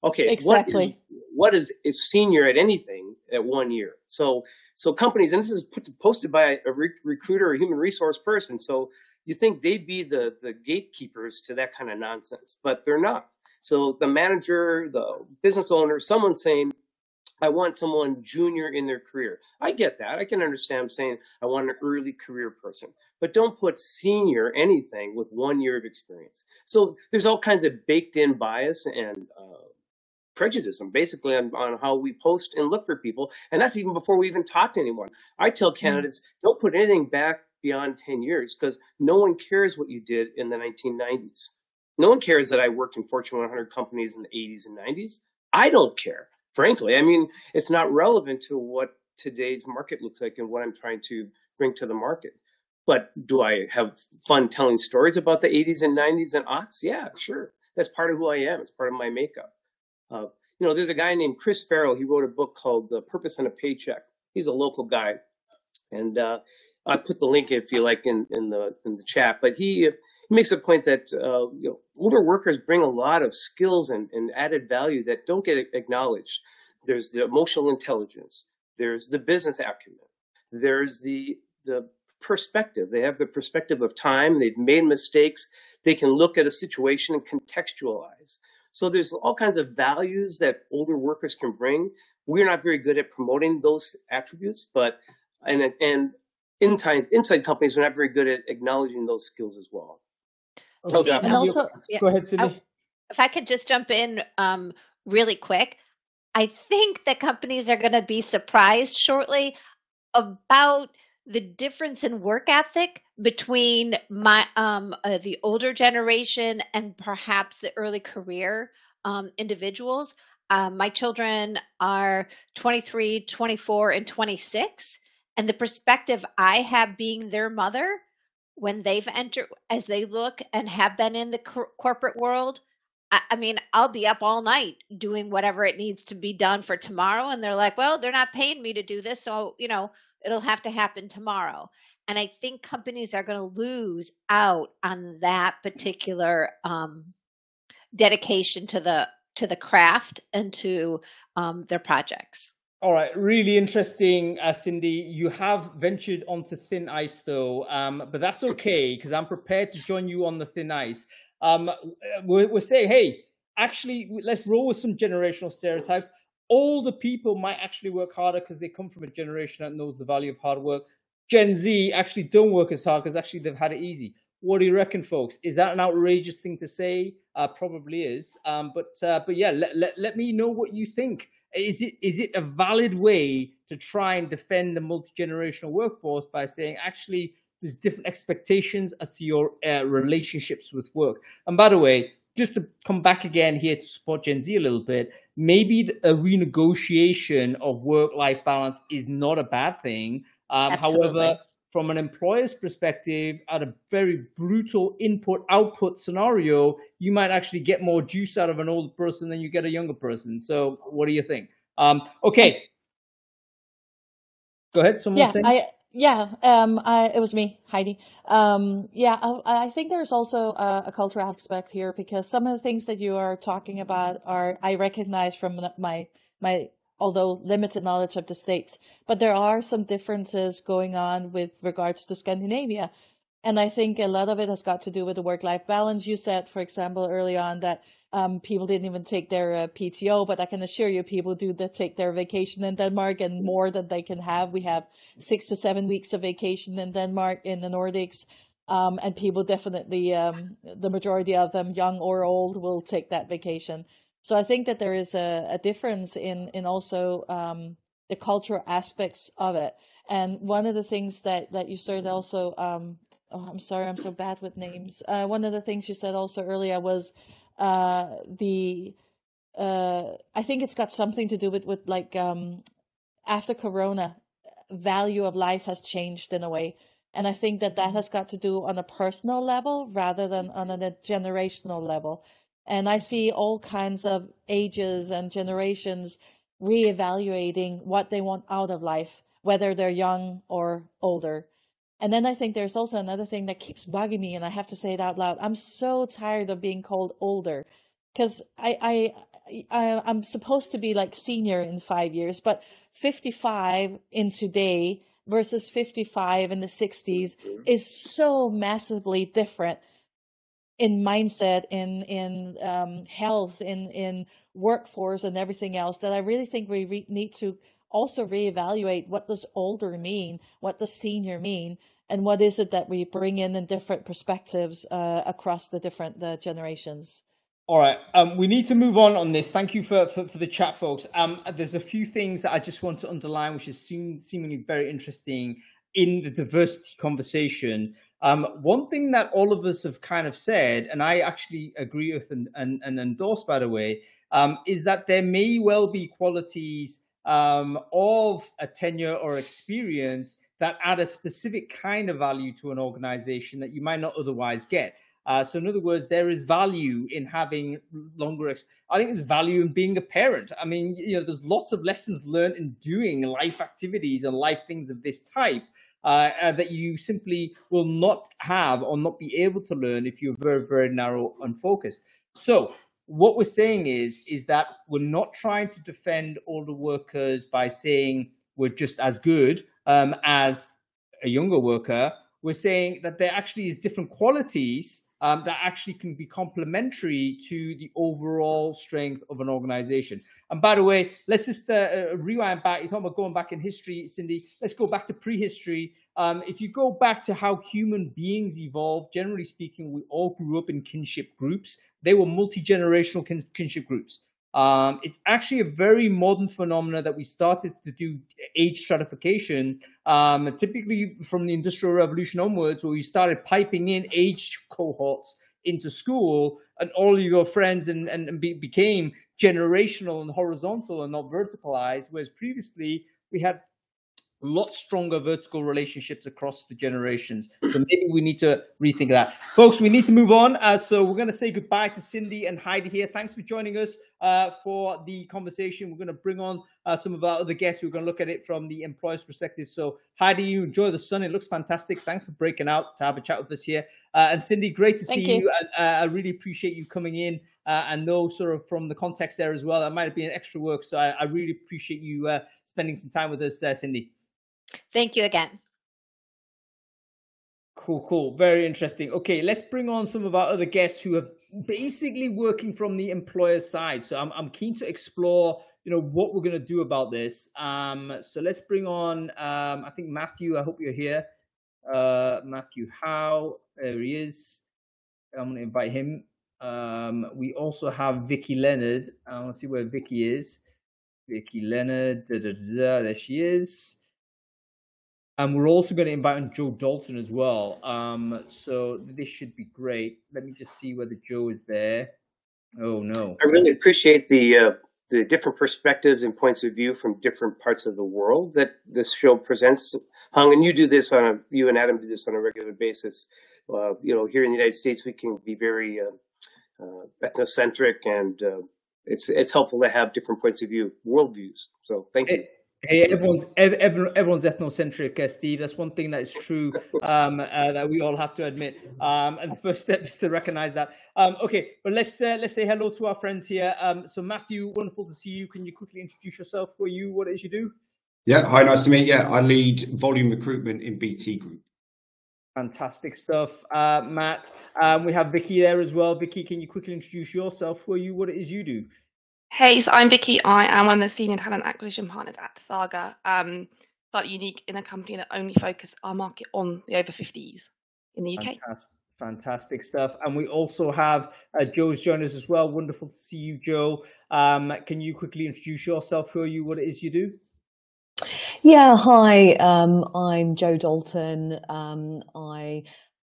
Okay, exactly. What is, what is, is senior at anything at one year? So so companies, and this is put, posted by a rec- recruiter or human resource person. So you think they'd be the the gatekeepers to that kind of nonsense, but they're not. So the manager, the business owner, someone saying, I want someone junior in their career. I get that. I can understand saying I want an early career person, but don't put senior anything with one year of experience. So there's all kinds of baked in bias and uh, prejudice basically on, on how we post and look for people. And that's even before we even talk to anyone. I tell hmm. candidates, mm. don't put anything back beyond 10 years because no one cares what you did in the 1990s. No one cares that I worked in Fortune 100 companies in the 80s and 90s. I don't care, frankly. I mean, it's not relevant to what today's market looks like and what I'm trying to bring to the market. But do I have fun telling stories about the 80s and 90s and aughts? Yeah, sure. That's part of who I am. It's part of my makeup. Uh, you know, there's a guy named Chris Farrell. He wrote a book called The Purpose and a Paycheck. He's a local guy, and uh, I put the link if you like in, in the in the chat. But he he makes a point that uh, you know, older workers bring a lot of skills and, and added value that don't get acknowledged. There's the emotional intelligence. There's the business acumen. There's the the perspective. They have the perspective of time. They've made mistakes. They can look at a situation and contextualize. So there's all kinds of values that older workers can bring. We're not very good at promoting those attributes, but and and inside inside companies are not very good at acknowledging those skills as well. Okay. And also, yeah, go ahead, Cindy. if I could just jump in um, really quick, I think that companies are going to be surprised shortly about the difference in work ethic between my um uh, the older generation and perhaps the early career um, individuals um, my children are 23 24 and 26 and the perspective i have being their mother when they've entered as they look and have been in the cor- corporate world I, I mean i'll be up all night doing whatever it needs to be done for tomorrow and they're like well they're not paying me to do this so you know it'll have to happen tomorrow and I think companies are going to lose out on that particular um, dedication to the to the craft and to um, their projects. All right, really interesting, uh, Cindy. You have ventured onto thin ice, though, um, but that's okay because I'm prepared to join you on the thin ice. Um, we're, we're saying, hey, actually, let's roll with some generational stereotypes. Older people might actually work harder because they come from a generation that knows the value of hard work. Gen Z actually don't work as hard because actually they've had it easy. What do you reckon, folks? Is that an outrageous thing to say? Uh, probably is. Um, but uh, but yeah, let, let, let me know what you think. Is it is it a valid way to try and defend the multi generational workforce by saying actually there's different expectations as to your uh, relationships with work? And by the way, just to come back again here to support Gen Z a little bit, maybe a renegotiation of work life balance is not a bad thing. Um, however, from an employer's perspective, at a very brutal input output scenario, you might actually get more juice out of an older person than you get a younger person. So, what do you think? Um, okay, go ahead. Someone yeah, I yeah, um, I, it was me, Heidi. Um, yeah, I, I, think there's also a, a, cultural aspect here because some of the things that you are talking about are I recognize from my my although limited knowledge of the states. But there are some differences going on with regards to Scandinavia. And I think a lot of it has got to do with the work life balance. You said, for example, early on that um, people didn't even take their uh, PTO, but I can assure you people do take their vacation in Denmark and more than they can have. We have six to seven weeks of vacation in Denmark, in the Nordics. Um, and people definitely, um, the majority of them, young or old, will take that vacation. So I think that there is a, a difference in in also um, the cultural aspects of it. And one of the things that that you said also, um, oh, I'm sorry, I'm so bad with names. Uh, one of the things you said also earlier was uh, the uh, I think it's got something to do with with like um, after Corona, value of life has changed in a way. And I think that that has got to do on a personal level rather than on a generational level. And I see all kinds of ages and generations reevaluating what they want out of life, whether they're young or older. And then I think there's also another thing that keeps bugging me, and I have to say it out loud. I'm so tired of being called older because I, I, I, I'm supposed to be like senior in five years, but 55 in today versus 55 in the 60s is so massively different in mindset, in in um, health, in in workforce, and everything else that I really think we re- need to also reevaluate what does older mean, what does senior mean, and what is it that we bring in in different perspectives uh, across the different the generations. All right, um, we need to move on on this. Thank you for, for, for the chat, folks. Um, there's a few things that I just want to underline, which is seem, seemingly very interesting in the diversity conversation. Um, one thing that all of us have kind of said, and I actually agree with and, and, and endorse, by the way, um, is that there may well be qualities um, of a tenure or experience that add a specific kind of value to an organization that you might not otherwise get. Uh, so, in other words, there is value in having longer. Ex- I think there's value in being a parent. I mean, you know, there's lots of lessons learned in doing life activities and life things of this type uh, uh, that you simply will not have or not be able to learn if you're very, very narrow and focused. So what we're saying is, is that we're not trying to defend all the workers by saying we're just as good um, as a younger worker. We're saying that there actually is different qualities um, that actually can be complementary to the overall strength of an organization. And by the way, let's just uh, uh, rewind back. You're talking about going back in history, Cindy. Let's go back to prehistory. Um, if you go back to how human beings evolved, generally speaking, we all grew up in kinship groups. They were multi generational kin- kinship groups. Um, it's actually a very modern phenomenon that we started to do age stratification, um, typically from the Industrial Revolution onwards, where we started piping in age cohorts into school, and all your friends and, and, and be, became generational and horizontal and not verticalized, whereas previously we had a lot stronger vertical relationships across the generations. So maybe we need to rethink that. Folks, we need to move on. Uh, so we're going to say goodbye to Cindy and Heidi here. Thanks for joining us uh, for the conversation. We're going to bring on uh, some of our other guests who are going to look at it from the employer's perspective. So Heidi, you enjoy the sun. It looks fantastic. Thanks for breaking out to have a chat with us here. Uh, and Cindy, great to Thank see you. you. Uh, I really appreciate you coming in uh, and know sort of from the context there as well. That might have been extra work. So I, I really appreciate you uh, spending some time with us, uh, Cindy. Thank you again. Cool, cool. Very interesting. Okay, let's bring on some of our other guests who are basically working from the employer side. So I'm, I'm keen to explore, you know, what we're going to do about this. Um, so let's bring on, um, I think Matthew, I hope you're here. Uh, Matthew Howe, there he is. I'm going to invite him. Um, we also have Vicki Leonard. Uh, let's see where Vicki is. Vicki Leonard, da, da, da, there she is. And we're also going to invite on Jo Dalton as well. Um, so this should be great. Let me just see whether Jo is there. Oh no! I really appreciate the uh, the different perspectives and points of view from different parts of the world that this show presents. Hung, and you do this on a you and Adam do this on a regular basis. Uh, you know, here in the United States, we can be very uh, uh ethnocentric, and uh, it's it's helpful to have different points of view, worldviews. So, thank you. Hey, everyone's everyone's ethnocentric, uh, Steve. That's one thing that is true um, uh, that we all have to admit. Um, and the first step is to recognize that. Um, okay, but let's uh, let's say hello to our friends here. Um, so, Matthew, wonderful to see you. Can you quickly introduce yourself? For you, what it is you do? Yeah, hi, nice to meet you. I lead volume recruitment in BT Group. Fantastic stuff, uh, Matt. Um, we have Vicki there as well. Vicki, can you quickly introduce yourself? For you, what it is you do? Hey, so I'm Vicki. I am one of the senior talent acquisition partners at Saga. Um, slightly unique in a company that only focus our market on the over 50s in the UK. Fantastic, fantastic stuff. And we also have uh, Jo's joined us as well. Wonderful to see you, Jo. Um, can you quickly introduce yourself? Who are you? What it is you do? Yeah, hi. Um, I'm Jo Dalton. Um, I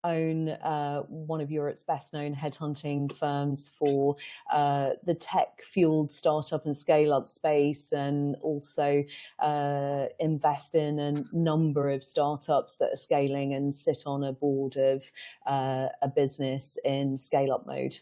own uh, one of Europe's best known headhunting firms for uh, the tech fueled startup and scale up space, and also uh, invest in a number of startups that are scaling and sit on a board of uh, a business in scale up mode.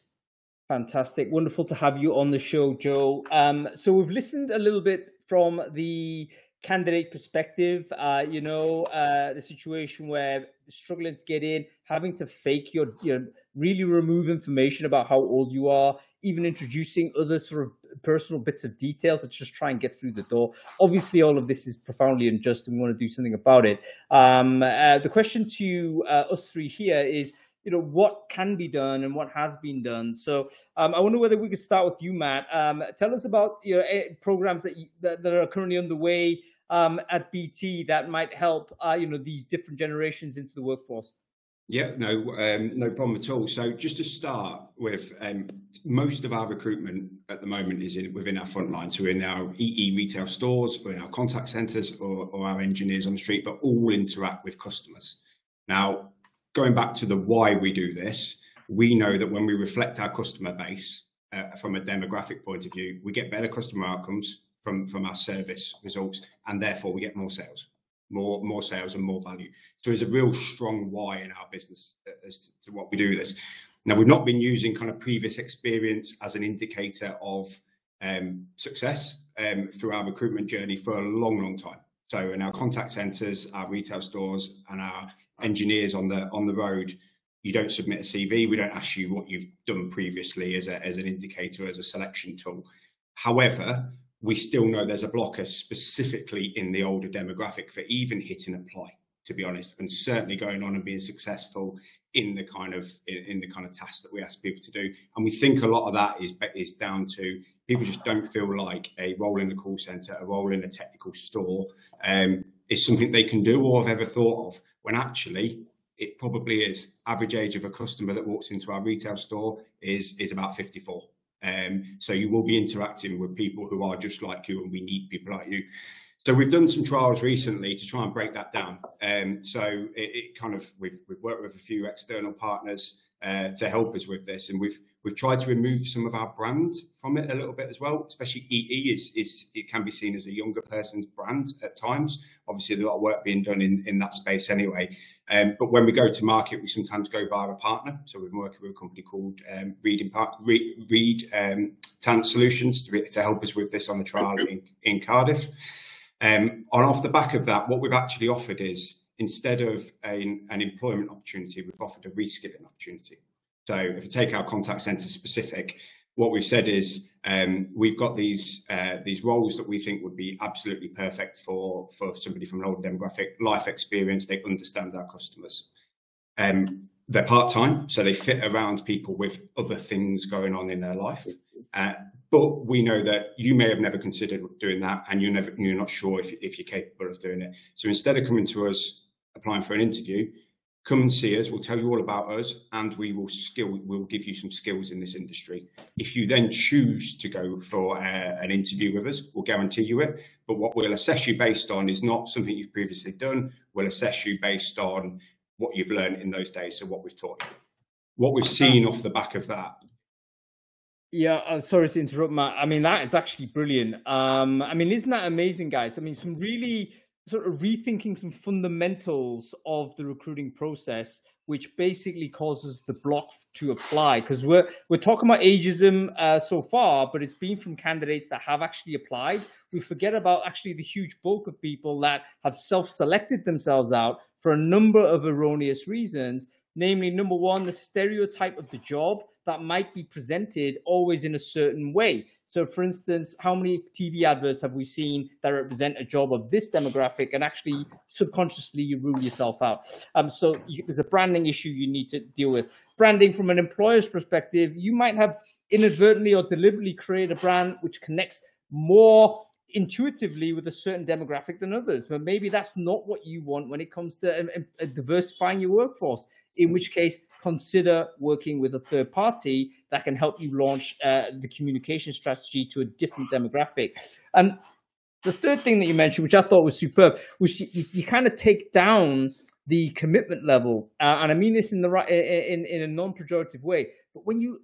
Fantastic. Wonderful to have you on the show, Jo. Um, so we've listened a little bit from the candidate perspective, uh, you know, uh, the situation where struggling to get in, having to fake your, you know, really remove information about how old you are, even introducing other sort of personal bits of detail to just try and get through the door. Obviously, all of this is profoundly unjust, and we want to do something about it. Um, uh, the question to uh, us three here is, you know, what can be done and what has been done. So um, I wonder whether we could start with you, Matt. Um, tell us about your eh, programs that, you, that, that are currently underway um, at BT that might help uh, you know these different generations into the workforce? Yeah, no, um, no problem at all. So just to start with, um, most of our recruitment at the moment is in, within our front line. So in our EE retail stores, or in our contact centres, or, or our engineers on the street, but all interact with customers. Now, going back to the why we do this, we know that when we reflect our customer base uh, from a demographic point of view, we get better customer outcomes, from from our service results, and therefore we get more sales, more more sales and more value. So there's a real strong why in our business as to, to what we do this. Now we've not been using kind of previous experience as an indicator of um, success um, through our recruitment journey for a long, long time. So in our contact centres, our retail stores, and our engineers on the on the road, you don't submit a CV. We don't ask you what you've done previously as a as an indicator, as a selection tool. However, we still know there's a blocker specifically in the older demographic for even hitting apply to be honest and certainly going on and being successful in the kind of in, in, the kind of tasks that we ask people to do. And we think a lot of that is is down to people just don't feel like a role in the call center a role in a technical store um, is something they can do or have ever thought of when actually it probably is. Average age of a customer that walks into our retail store is is about 54 um, so you will be interacting with people who are just like you, and we need people like you. So we've done some trials recently to try and break that down. Um, so it, it, kind of we've, we've worked with a few external partners uh, to help us with this, and we've we've tried to remove some of our brand from it a little bit as well. Especially EE is is it can be seen as a younger person's brand at times. Obviously, there's a lot of work being done in in that space anyway. Um, but when we go to market, we sometimes go via a partner. So we've been working with a company called um, Reed, um, Talent Solutions to, to, help us with this on the trial in, in Cardiff. Um, on off the back of that, what we've actually offered is instead of a, an employment opportunity, we've offered a reskilling opportunity. So if you take our contact centre specific, what we've said is um, we've got these uh, these roles that we think would be absolutely perfect for for somebody from an older demographic, life experience. They understand our customers. Um, they're part time, so they fit around people with other things going on in their life. Uh, but we know that you may have never considered doing that, and you're never you're not sure if if you're capable of doing it. So instead of coming to us applying for an interview, come and see us. We'll tell you all about us, and we will skill. We'll give you some skills in this industry. If you then choose to go for uh, an interview with us, we'll guarantee you it. But what we'll assess you based on is not something you've previously done. We'll assess you based on what you've learned in those days, so what we've taught you, what we've seen off the back of that. Yeah, uh, sorry to interrupt, Matt. I mean, that is actually brilliant. Um, I mean, isn't that amazing, guys? I mean, some really sort of rethinking some fundamentals of the recruiting process which basically causes the block to apply. Because we're we're talking about ageism uh, so far but it's been from candidates that have actually applied. We forget about actually the huge bulk of people that have self-selected themselves out for a number of erroneous reasons namely number one the stereotype of the job that might be presented always in a certain way so, for instance, how many TV adverts have we seen that represent a job of this demographic and actually subconsciously you rule yourself out? Um, so, you, there's a branding issue you need to deal with. Branding from an employer's perspective, you might have inadvertently or deliberately created a brand which connects more intuitively with a certain demographic than others, but maybe that's not what you want when it comes to um, um, diversifying your workforce. In which case, consider working with a third party that can help you launch uh, the communication strategy to a different demographic. And the third thing that you mentioned, which I thought was superb, was you, you kind of take down the commitment level, uh, and I mean this in the right in in a non-pejorative way. But when you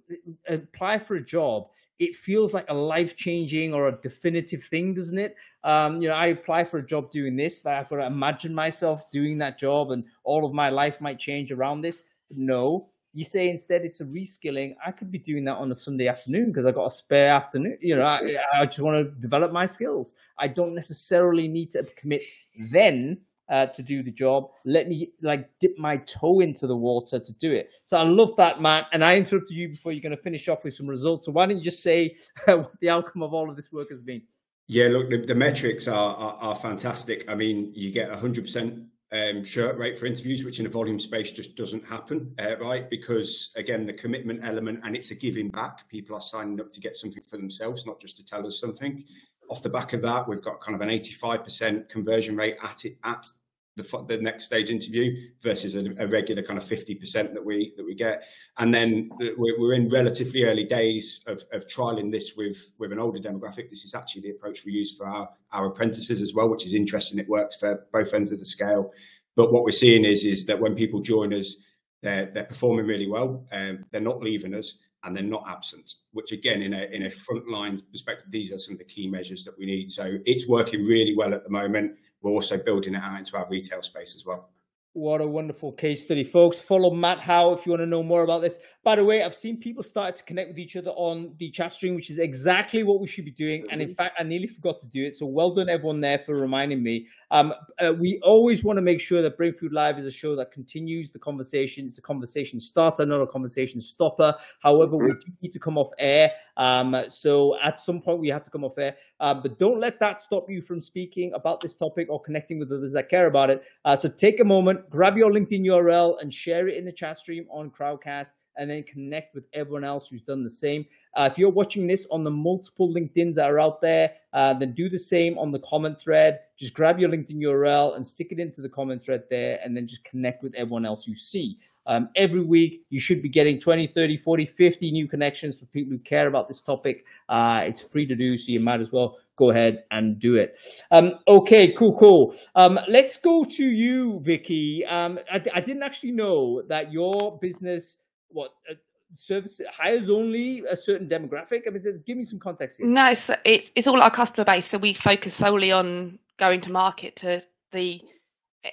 uh, apply for a job, it feels like a life-changing or a definitive thing, doesn't it? Um, you know, I apply for a job doing this. That I've got to imagine myself doing that job, and all of my life might change around this. No, you say instead it's a reskilling. I could be doing that on a Sunday afternoon because I got a spare afternoon. You know, I, I just want to develop my skills. I don't necessarily need to commit then uh, to do the job. Let me like dip my toe into the water to do it. So I love that, Matt. And I interrupted you before you're going to finish off with some results. So why don't you just say what the outcome of all of this work has been? Yeah, look, the, the metrics are, are, are fantastic. I mean, you get 100% um, shirt rate for interviews, which in a volume space just doesn't happen, uh, right? Because again, the commitment element and it's a giving back. People are signing up to get something for themselves, not just to tell us something off the back of that, we've got kind of an 85% conversion rate at it at the, the next stage interview versus a, a, regular kind of 50% that we that we get and then we're, we're in relatively early days of, of trialing this with with an older demographic this is actually the approach we use for our our apprentices as well which is interesting it works for both ends of the scale but what we're seeing is is that when people join us they're, they're performing really well um, they're not leaving us and they're not absent, which again, in a in a frontline perspective, these are some of the key measures that we need. So it's working really well at the moment. We're also building it out into our retail space as well. What a wonderful case study, folks. Follow Matt Howe if you want to know more about this. By the way, I've seen people start to connect with each other on the chat stream, which is exactly what we should be doing. And in fact, I nearly forgot to do it. So well done, everyone there, for reminding me. Um, uh, we always want to make sure that Brainfood Live is a show that continues the conversation. It's a conversation starter, not a conversation stopper. However, we do need to come off air. Um, so at some point, we have to come off air. Uh, but don't let that stop you from speaking about this topic or connecting with others that care about it. Uh, so take a moment, grab your LinkedIn URL, and share it in the chat stream on Crowdcast and then connect with everyone else who's done the same. Uh, if you're watching this on the multiple LinkedIn's that are out there, uh, then do the same on the comment thread. Just grab your LinkedIn URL and stick it into the comment thread there, and then just connect with everyone else you see. Um, every week, you should be getting 20, 30, 40, 50 new connections for people who care about this topic. Uh, it's free to do, so you might as well go ahead and do it. Um, okay, cool, cool. Um, let's go to you, Vicki. Um, I, I, didn't actually know that your business what uh, service hires only a certain demographic? I mean, give me some context here. No, it's it's, it's all our customer base. So we focus solely on going to market to the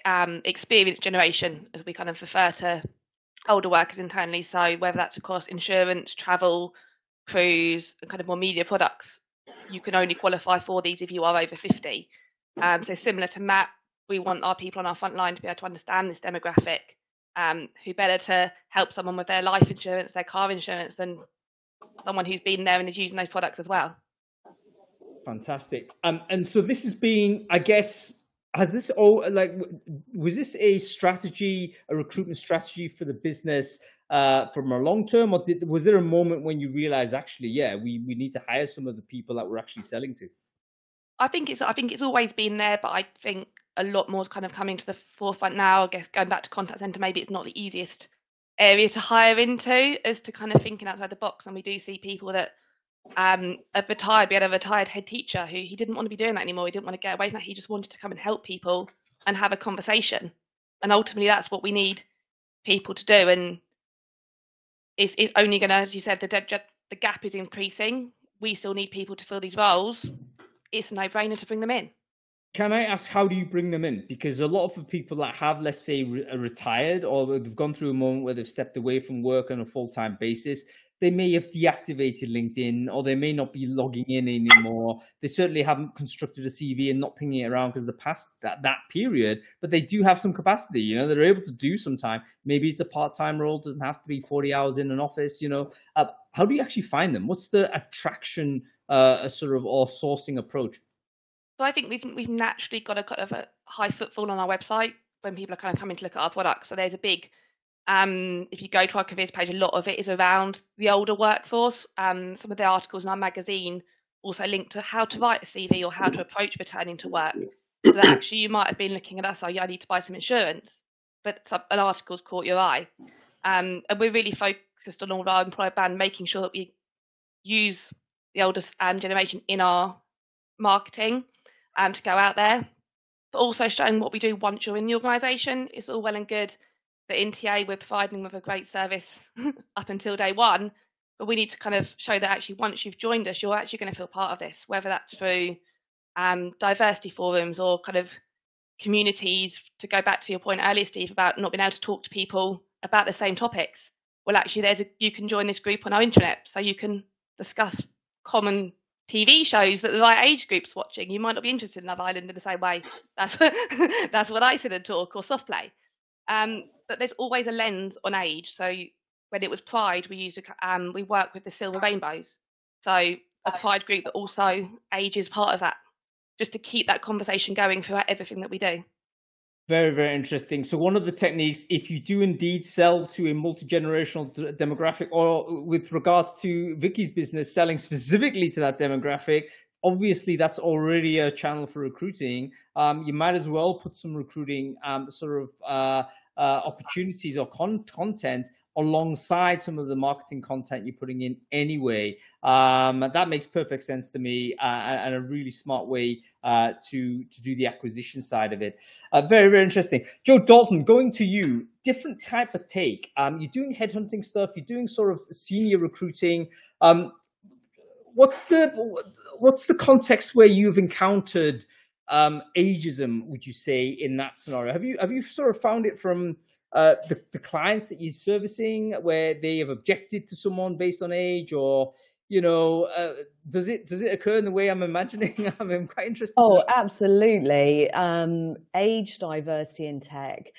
um, experienced generation, as we kind of refer to older workers internally. So whether that's of course insurance, travel, cruise, and kind of more media products, you can only qualify for these if you are over 50. Um, so similar to Matt, we want our people on our front line to be able to understand this demographic um, who better to help someone with their life insurance, their car insurance than someone who's been there and is using those products as well. Fantastic. Um, and so this has been, I guess, has this all like was this a strategy, a recruitment strategy for the business uh, from a long term, or did, was there a moment when you realized actually, yeah, we we need to hire some of the people that we're actually selling to? I think it's I think it's always been there, but I think a lot more kind of coming to the forefront now. I guess going back to contact center, maybe it's not the easiest area to hire into as to kind of thinking outside the box. And we do see people that um, have retired. We had a retired head teacher who he didn't want to be doing that anymore. He didn't want to get away from that. He just wanted to come and help people and have a conversation. And ultimately, that's what we need people to do. And it's, it's only going to, as you said, the, the gap is increasing. We still need people to fill these roles. It's a no brainer to bring them in. Can I ask how do you bring them in? Because a lot of people that have, let's say, re- retired or they've gone through a moment where they've stepped away from work on a full time basis, they may have deactivated LinkedIn or they may not be logging in anymore. They certainly haven't constructed a CV and not pinging it around because the past that, that period, but they do have some capacity. You know, they're able to do some time. Maybe it's a part time role, doesn't have to be 40 hours in an office. You know, uh, how do you actually find them? What's the attraction, uh, sort of, or sourcing approach? So I think we've we've naturally got a kind of a high footfall on our website when people are kind of coming to look at our products. So there's a big um, if you go to our careers page, a lot of it is around the older workforce. Um, some of the articles in our magazine also link to how to write a CV or how to approach returning to work. So that actually you might have been looking at us, oh, yeah, I need to buy some insurance, but some, an article's caught your eye. Um, and we're really focused on all our employer brand, making sure that we use the older um, generation in our marketing um, to go out there, but also showing what we do once you're in the organisation. It's all well and good that in TA we're providing with a great service up until day one, but we need to kind of show that actually once you've joined us, you're actually going to feel part of this, whether that's through um, diversity forums or kind of communities. To go back to your point earlier, Steve, about not being able to talk to people about the same topics. Well, actually, there's a, you can join this group on our intranet, so you can discuss common TV shows that the right age group's watching. You might not be interested in Love Island in the same way. That's that's what I sit and talk or soft play. Um, but there's always a lens on age. So when it was Pride, we used a, um, we work with the Silver Rainbows. So a Pride group but also age is part of that, just to keep that conversation going throughout everything that we do. Very, very interesting. So, one of the techniques, if you do indeed sell to a multi generational d- demographic, or with regards to Vicki's business, selling specifically to that demographic, obviously that's already a channel for recruiting. Um, you might as well put some recruiting um, sort of uh, uh, opportunities or con- content alongside some of the marketing content you're putting in anyway. Um, that makes perfect sense to me uh, and a really smart way uh, to to do the acquisition side of it. Uh, very very interesting. Jo Dalton, going to you, different type of take. Um, you're doing headhunting stuff. You're doing sort of senior recruiting. Um, what's the what's the context where you've encountered um, ageism? Would you say in that scenario? Have you have you sort of found it from uh, the, the clients that you're servicing where they have objected to someone based on age or you know uh, does it does it occur in the way i'm imagining? I'm quite interested oh absolutely. Um, age diversity in tech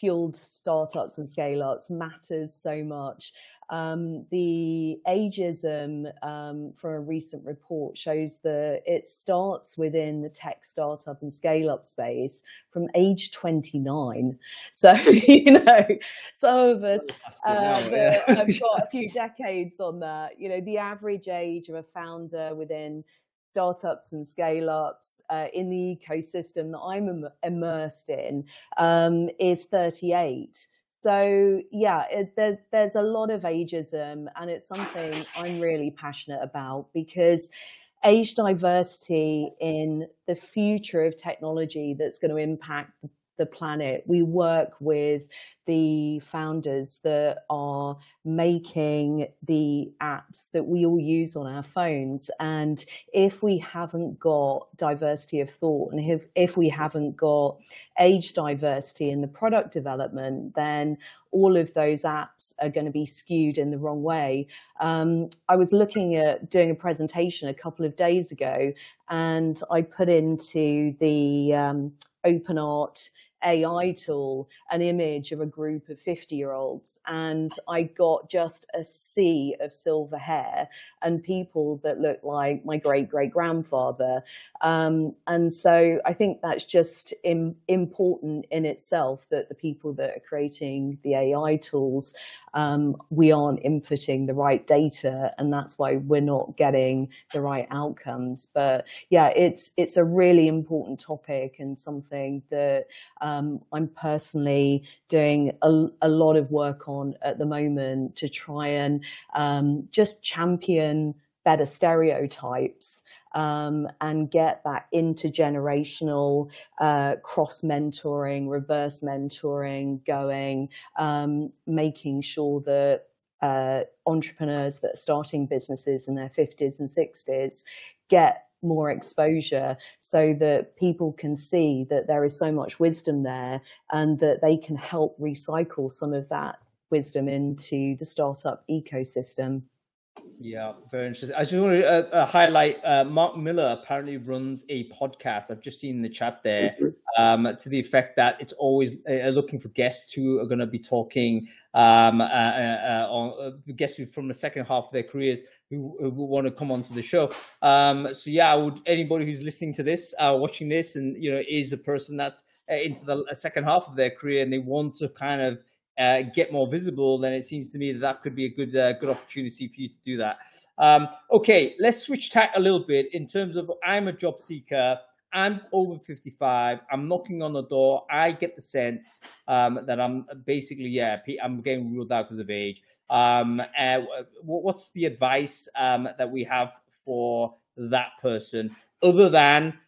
fueled startups and scale ups matters so much um, the ageism um, from a recent report shows that it starts within the tech startup and scale up space from age 29. So, you know, some of us uh, have got a few decades on that. You know, the average age of a founder within startups and scale ups uh, in the ecosystem that I'm Im- immersed in um, is 38. So yeah, it, there, there's a lot of ageism, and it's something I'm really passionate about because age diversity in the future of technology that's going to impact the planet. We work with the founders that are making the apps that we all use on our phones. And if we haven't got diversity of thought and if, if we haven't got age diversity in the product development, then all of those apps are going to be skewed in the wrong way. Um, I was looking at doing a presentation a couple of days ago and I put into the um, OpenArt AI tool an image of a group of 50 year olds, and I got just a sea of silver hair and people that looked like my great great grandfather. Um, and so I think that's just Im- important in itself that the people that are creating the AI tools um, we aren't inputting the right data, and that's why we're not getting the right outcomes. But yeah, it's it's a really important topic and something that um, I'm personally doing a, a, lot of work on at the moment to try and um, just champion better stereotypes um, and get that intergenerational uh, cross mentoring, reverse mentoring going, um, making sure that uh, entrepreneurs that are starting businesses in their 50s and 60s get more exposure so that people can see that there is so much wisdom there and that they can help recycle some of that wisdom into the startup ecosystem. Yeah, very interesting. I just want to uh, uh, highlight uh, Mark Miller apparently runs a podcast. I've just seen in the chat there um, to the effect that it's always uh, looking for guests who are going to be talking um, uh, uh, on guests who from the second half of their careers who, who want to come onto the show. Um, so yeah, I would anybody who's listening to this, watching this, and you know is a person that's into the second half of their career and they want to kind of uh, get more visible, then it seems to me that that could be a good uh, good opportunity for you to do that. Um, okay, let's switch tack a little bit in terms of I'm a job seeker. I'm over 55. I'm knocking on the door. I get the sense um, that I'm basically, yeah, I'm getting ruled out because of age. Um, uh, what's the advice um, that we have for that person other than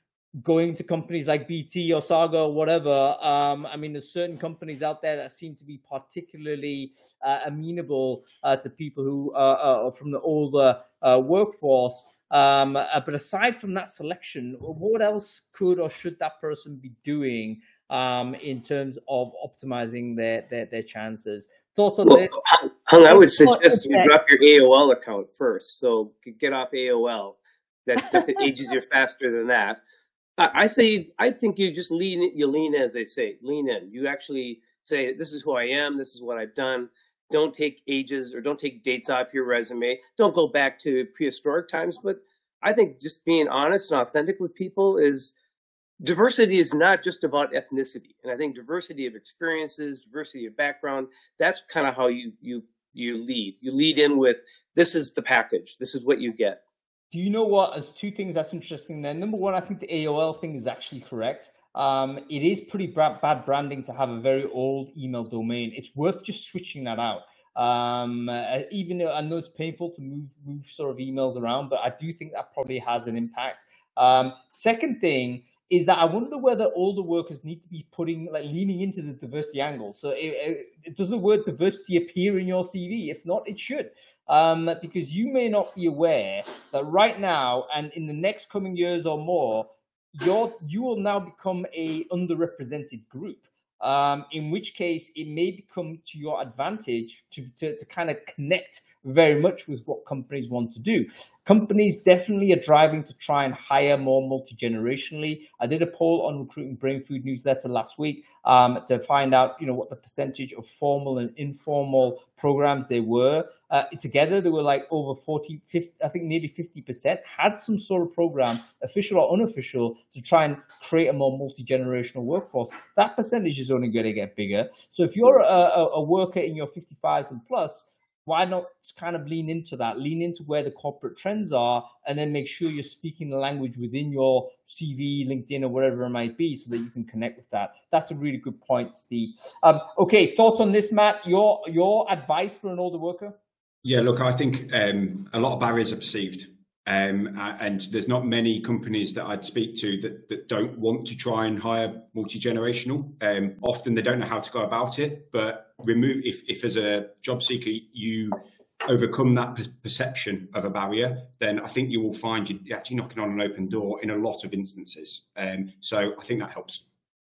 going to companies like BT or Saga or whatever. Um, I mean, there's certain companies out there that seem to be particularly uh, amenable uh, to people who are from the older uh, workforce. Um, uh, but aside from that selection, what else could or should that person be doing um, in terms of optimizing their their, their chances? Thoughts on well, this? Hung, I would suggest you drop your AOL account first. So get off AOL. That, that ages you faster than that. I say I think you just lean you lean as they say lean in. You actually say this is who I am. This is what I've done. Don't take ages or don't take dates off your resume. Don't go back to prehistoric times. But I think just being honest and authentic with people is diversity is not just about ethnicity. And I think diversity of experiences, diversity of background. That's kind of how you you you lead. You lead in with this is the package. This is what you get. Do you know what? There's two things that's interesting there. Number one, I think the AOL thing is actually correct. Um, it is pretty bad branding to have a very old email domain. It's worth just switching that out. Um, uh, even though I know it's painful to move move sort of emails around, but I do think that probably has an impact. Um, second thing is that I wonder whether all the workers need to be putting like leaning into the diversity angle. So it, it, does the word diversity appear in your CV? If not, it should, um, because you may not be aware that right now and in the next coming years or more, you're, you will now become a underrepresented group. Um, in which case, it may become to your advantage to, to, to kind of connect very much with what companies want to do. Companies definitely are driving to try and hire more multi generationally. I did a poll on recruiting Brainfood newsletter last week um, to find out, you know, what the percentage of formal and informal programs they were. Uh, together, they were like over 40, 50, I think nearly 50% had some sort of program, official or unofficial, to try and create a more multi generational workforce. That percentage is only going to get bigger. So if you're a, a, a worker in your 55s and plus, why not kind of lean into that? Lean into where the corporate trends are and then make sure you're speaking the language within your cv linkedin or whatever it might be so that you can connect with that. That's a really good point steve. Um, okay thoughts on this matt? Your your advice for an older worker? Yeah look i think um, a lot of barriers are perceived um, and there's not many companies that I'd speak to that, that don't want to try and hire multi generational. Um, often they don't know how to go about it, but remove if, if as a job seeker you overcome that perception of a barrier, then I think you will find you're actually knocking on an open door in a lot of instances. Um, so I think that helps.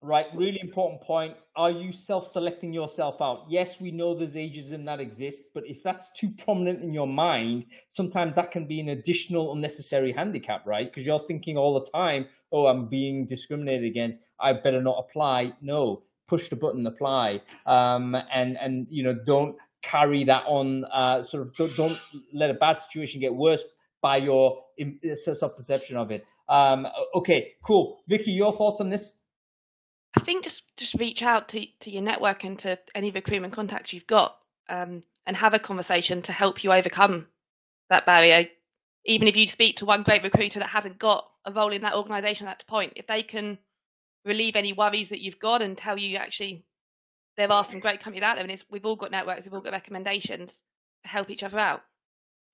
Right, really important point. Are you self selecting yourself out? Yes, we know there's ageism that exists, but if that's too prominent in your mind, sometimes that can be an additional unnecessary handicap, right? Because you're thinking all the time, oh, I'm being discriminated against. I better not apply. No, push the button, apply, um, and and you know don't carry that on. Uh, sort of don't, don't let a bad situation get worse by your self perception of it. Um, okay, cool. Vicki, your thoughts on this? I think just just reach out to, to your network and to any recruitment contacts you've got, um, and have a conversation to help you overcome that barrier. Even if you speak to one great recruiter that hasn't got a role in that organisation at that point, if they can relieve any worries that you've got and tell you actually there are some great companies out there, and we've all got networks, we've all got recommendations to help each other out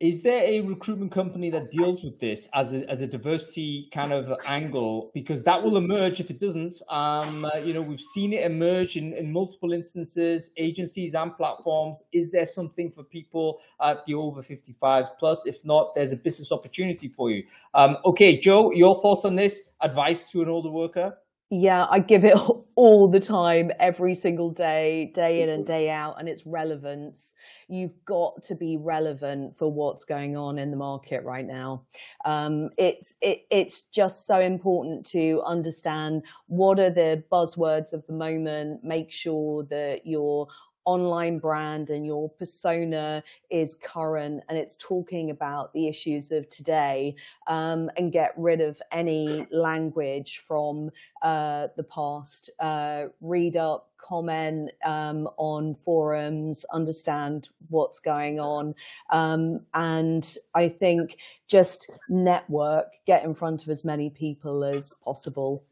is there a recruitment company that deals with this as a, as a diversity kind of angle? Because that will emerge if it doesn't. Um, uh, you know we've seen it emerge in, in multiple instances agencies and platforms. Is there something for people at the over 55 plus? If not there's a business opportunity for you. Um, okay Jo your thoughts on this? Advice to an older worker yeah, I give it all the time, every single day, day in and day out, and its relevance. You've got to be relevant for what's going on in the market right now. Um, it's it, it's just so important to understand what are the buzzwords of the moment. Make sure that you're online brand and your persona is current and it's talking about the issues of today um, and get rid of any language from uh, the past. Uh, read up, comment um, on forums, understand what's going on. Um, and I think just network, get in front of as many people as possible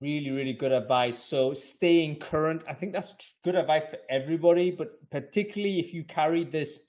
really really good advice. So staying current. I think that's good advice for everybody but particularly if you carry this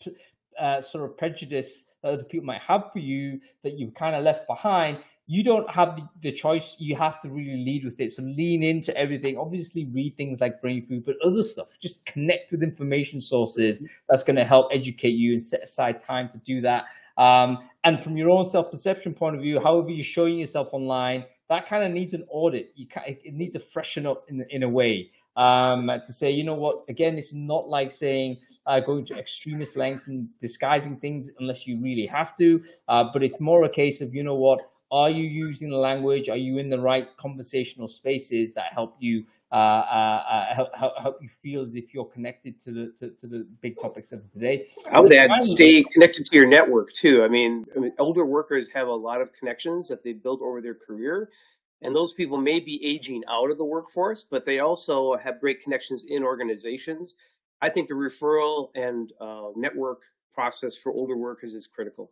uh, sort of prejudice that other people might have for you that you've kind of left behind you don't have the, the choice. You have to really lead with it. So lean into everything. Obviously read things like Brainfood but other stuff. Just connect with information sources that's going to help educate you and set aside time to do that. Um, and from your own self-perception point of view however you're showing yourself online that kind of needs an audit. You can, it needs to freshen up in in a way um, to say, you know what? Again, it's not like saying uh, going to extremist lengths and disguising things unless you really have to. Uh, but it's more a case of, you know what? Are you using the language? Are you in the right conversational spaces that help you uh, uh, uh help, help, help you feel as if you're connected to the to, to the big topics of today? I would add stay connected to your network too. I mean, I mean, older workers have a lot of connections that they built over their career, and those people may be aging out of the workforce, but they also have great connections in organizations. I think the referral and uh, network process for older workers is critical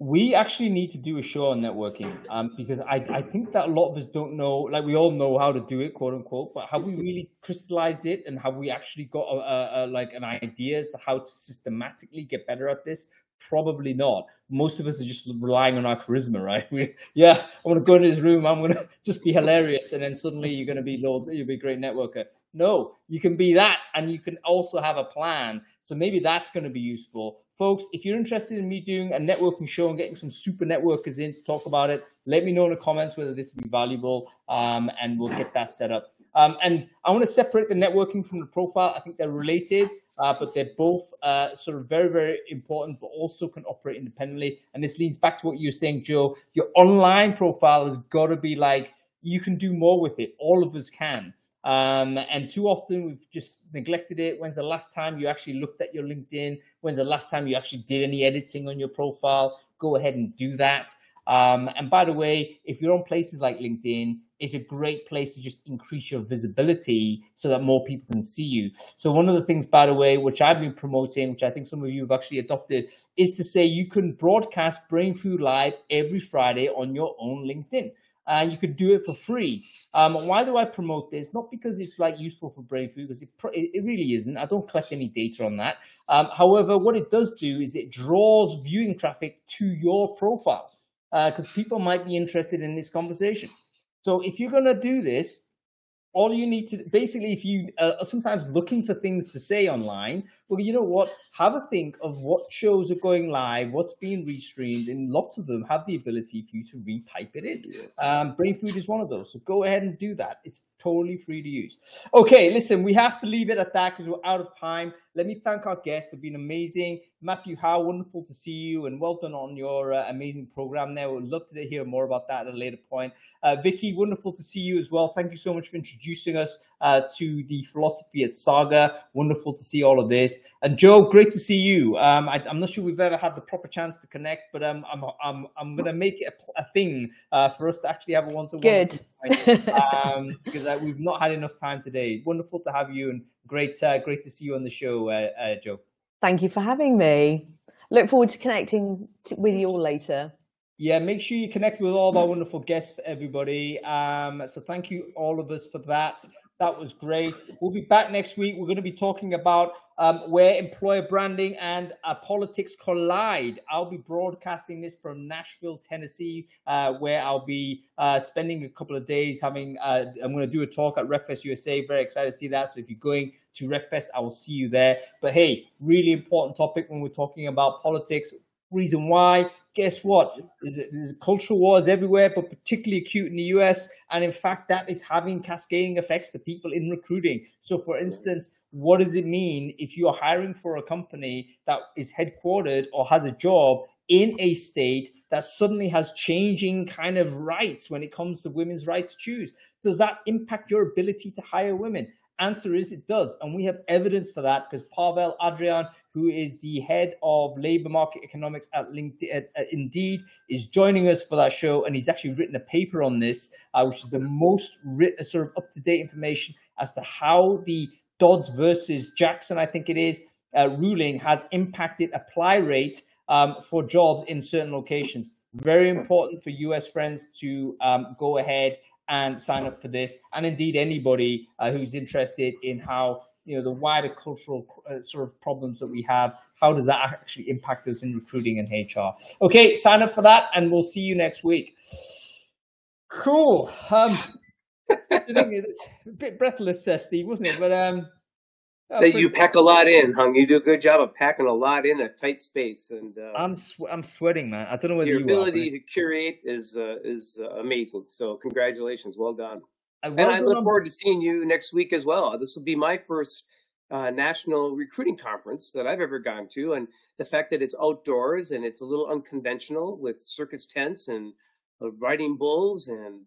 we actually need to do a show on networking um, because I, I think that a lot of us don't know, like we all know how to do it, quote unquote, but have we really crystallized it and have we actually got a, a, a, like an idea as to how to systematically get better at this? Probably not. Most of us are just relying on our charisma, right? We, yeah, I'm gonna go into this room, I'm going to just be hilarious, and then suddenly you're going to be Lord, you'll be a great networker. No, you can be that, and you can also have a plan. So maybe that's going to be useful folks, if you're interested in me doing a networking show and getting some super networkers in to talk about it, let me know in the comments whether this would be valuable, um, and we'll get that set up. Um, and I want to separate the networking from the profile. I think they're related, uh, but they're both uh, sort of very, very important, but also can operate independently. And this leads back to what you were saying, Jo. Your online profile has got to be like you can do more with it. All of us can. Um, and too often we've just neglected it. When's the last time you actually looked at your LinkedIn? When's the last time you actually did any editing on your profile? Go ahead and do that. Um, and by the way, if you're on places like LinkedIn, it's a great place to just increase your visibility so that more people can see you. So one of the things, by the way, which I've been promoting, which I think some of you have actually adopted, is to say you can broadcast Brainfood Live every Friday on your own LinkedIn and you could do it for free. Um, why do I promote this? Not because it's like useful for Brainfood, because it, it really isn't. I don't collect any data on that. Um, however, what it does do is it draws viewing traffic to your profile because uh, people might be interested in this conversation. So if you're going to do this, all you need to basically if you uh, are sometimes looking for things to say online well you know what? Have a think of what shows are going live what's being restreamed and lots of them have the ability for you to retype it in. Um, Brainfood is one of those so go ahead and do that. It's totally free to use. Okay listen we have to leave it at that because we're out of time. Let me thank our guests. They've been amazing. Matthew how wonderful to see you and well done on your uh, amazing program there. We'd love to hear more about that at a later point. Uh, Vicki wonderful to see you as well. Thank you so much for introducing us uh, to the philosophy at Saga. Wonderful to see all of this. And Jo, great to see you. Um, I, am not sure we've ever had the proper chance to connect, but um, I'm I'm I'm going to make it a, a thing uh, for us to actually have a one-to-one. Good. um, because uh, we've not had enough time today. Wonderful to have you, and great uh, great to see you on the show, uh, uh, Jo. Thank you for having me. Look forward to connecting with you all later yeah, make sure you connect with all of our wonderful guests, everybody. Um, so thank you all of us for that. That was great. We'll be back next week. We're going to be talking about um, where employer branding and uh, politics collide. I'll be broadcasting this from Nashville, Tennessee, uh, where I'll be uh, spending a couple of days having. Uh, I'm going to do a talk at RecFest USA. Very excited to see that. So if you're going to RecFest, I will see you there. But hey, really important topic when we're talking about politics. Reason why guess what? There's, cultural wars everywhere, but particularly acute in the US. And in fact, that is having cascading effects to people in recruiting. So, for instance, what does it mean if you are hiring for a company that is headquartered or has a job in a state that suddenly has changing kind of rights when it comes to women's right to choose? Does that impact your ability to hire women? Answer is it does. And we have evidence for that because Pawel Adrjan, who is the head of labor market economics at LinkedIn, at, at Indeed, is joining us for that show. And he's actually written a paper on this, uh, which is the most written, sort of up to date information as to how the Dobbs versus Jackson, I think it is, uh, ruling has impacted apply rate um, for jobs in certain locations. Very important for US friends to um, go ahead and sign up for this. And indeed, anybody uh, who's interested in how you know the wider cultural uh, sort of problems that we have, how does that actually impact us in recruiting and HR? Okay, sign up for that, and we'll see you next week. Cool. Um, a bit breathless, uh, Steve, wasn't it? But um, Oh, that you pack a lot in, Hung. You do a good job of packing a lot in a tight space, and uh, I'm sw- I'm sweating, man. I don't know whether your you ability are, to curate is uh, is uh, amazing. So congratulations, well done. Uh, well and I look on... forward to seeing you next week as well. This will be my first uh, national recruiting conference that I've ever gone to, and the fact that it's outdoors and it's a little unconventional with circus tents and uh, riding bulls and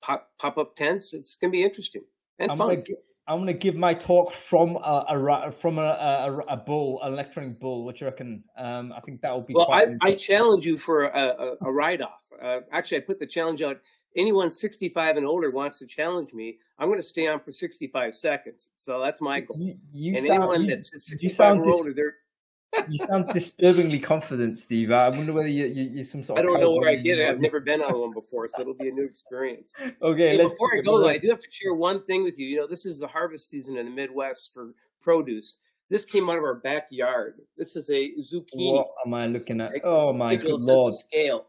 pop pop up tents. It's going to be interesting and I'm fun. I'm going to give my talk from a, a from a, a, a, bull, an electronic bull. What you reckon? Um, I think that will be. Well, I, I, challenge you for a, a, ride off. Uh, actually, I put the challenge out. Anyone 65 and older wants to challenge me. I'm going to stay on for 65 seconds. So that's my goal. You, you and sound, anyone you, that's 65 or older, they're you sound disturbingly confident, Steve. I wonder whether you, you, are some sort of. I don't know where I get it. I've never been on one before, so it'll be a new experience. okay, hey, before I go, though, I do have to share one thing with you. You know, this is the harvest season in the Midwest for produce. This came out of our backyard. This is a zucchini. What am I looking at? Oh my good lord! Scale.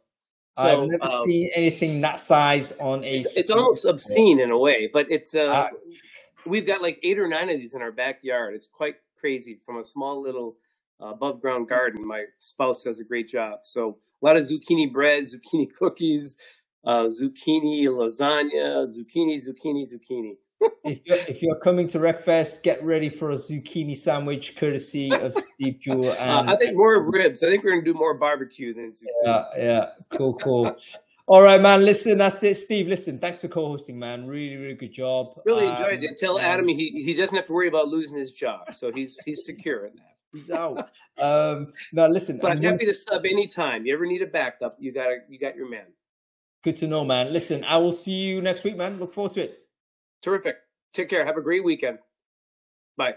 So, I've never um, seen anything that size on a. It's, it's almost obscene in a way, but it's. Uh, uh, we've got like eight or nine of these in our backyard. It's quite crazy from a small little above ground garden. My spouse does a great job. So a lot of zucchini bread, zucchini cookies, uh, zucchini lasagna, zucchini, zucchini, zucchini. if, you're, if you're coming to RecFest, get ready for a zucchini sandwich courtesy of Steve Jewell. And, uh, I think more ribs. I think we're going to do more barbecue than zucchini. Yeah, yeah. Cool, cool. All right, man. Listen, that's it. Steve, listen, thanks for co-hosting, man. Really, really good job. Really enjoyed um, it. Tell Adam he, he doesn't have to worry about losing his job, so he's he's secure in that. He's out. Um, no, listen. But I'm happy to sub anytime. You ever need a backup, you got you got your man. Good to know, man. Listen, I will see you next week, man. Look forward to it. Terrific. Take care. Have a great weekend. Bye.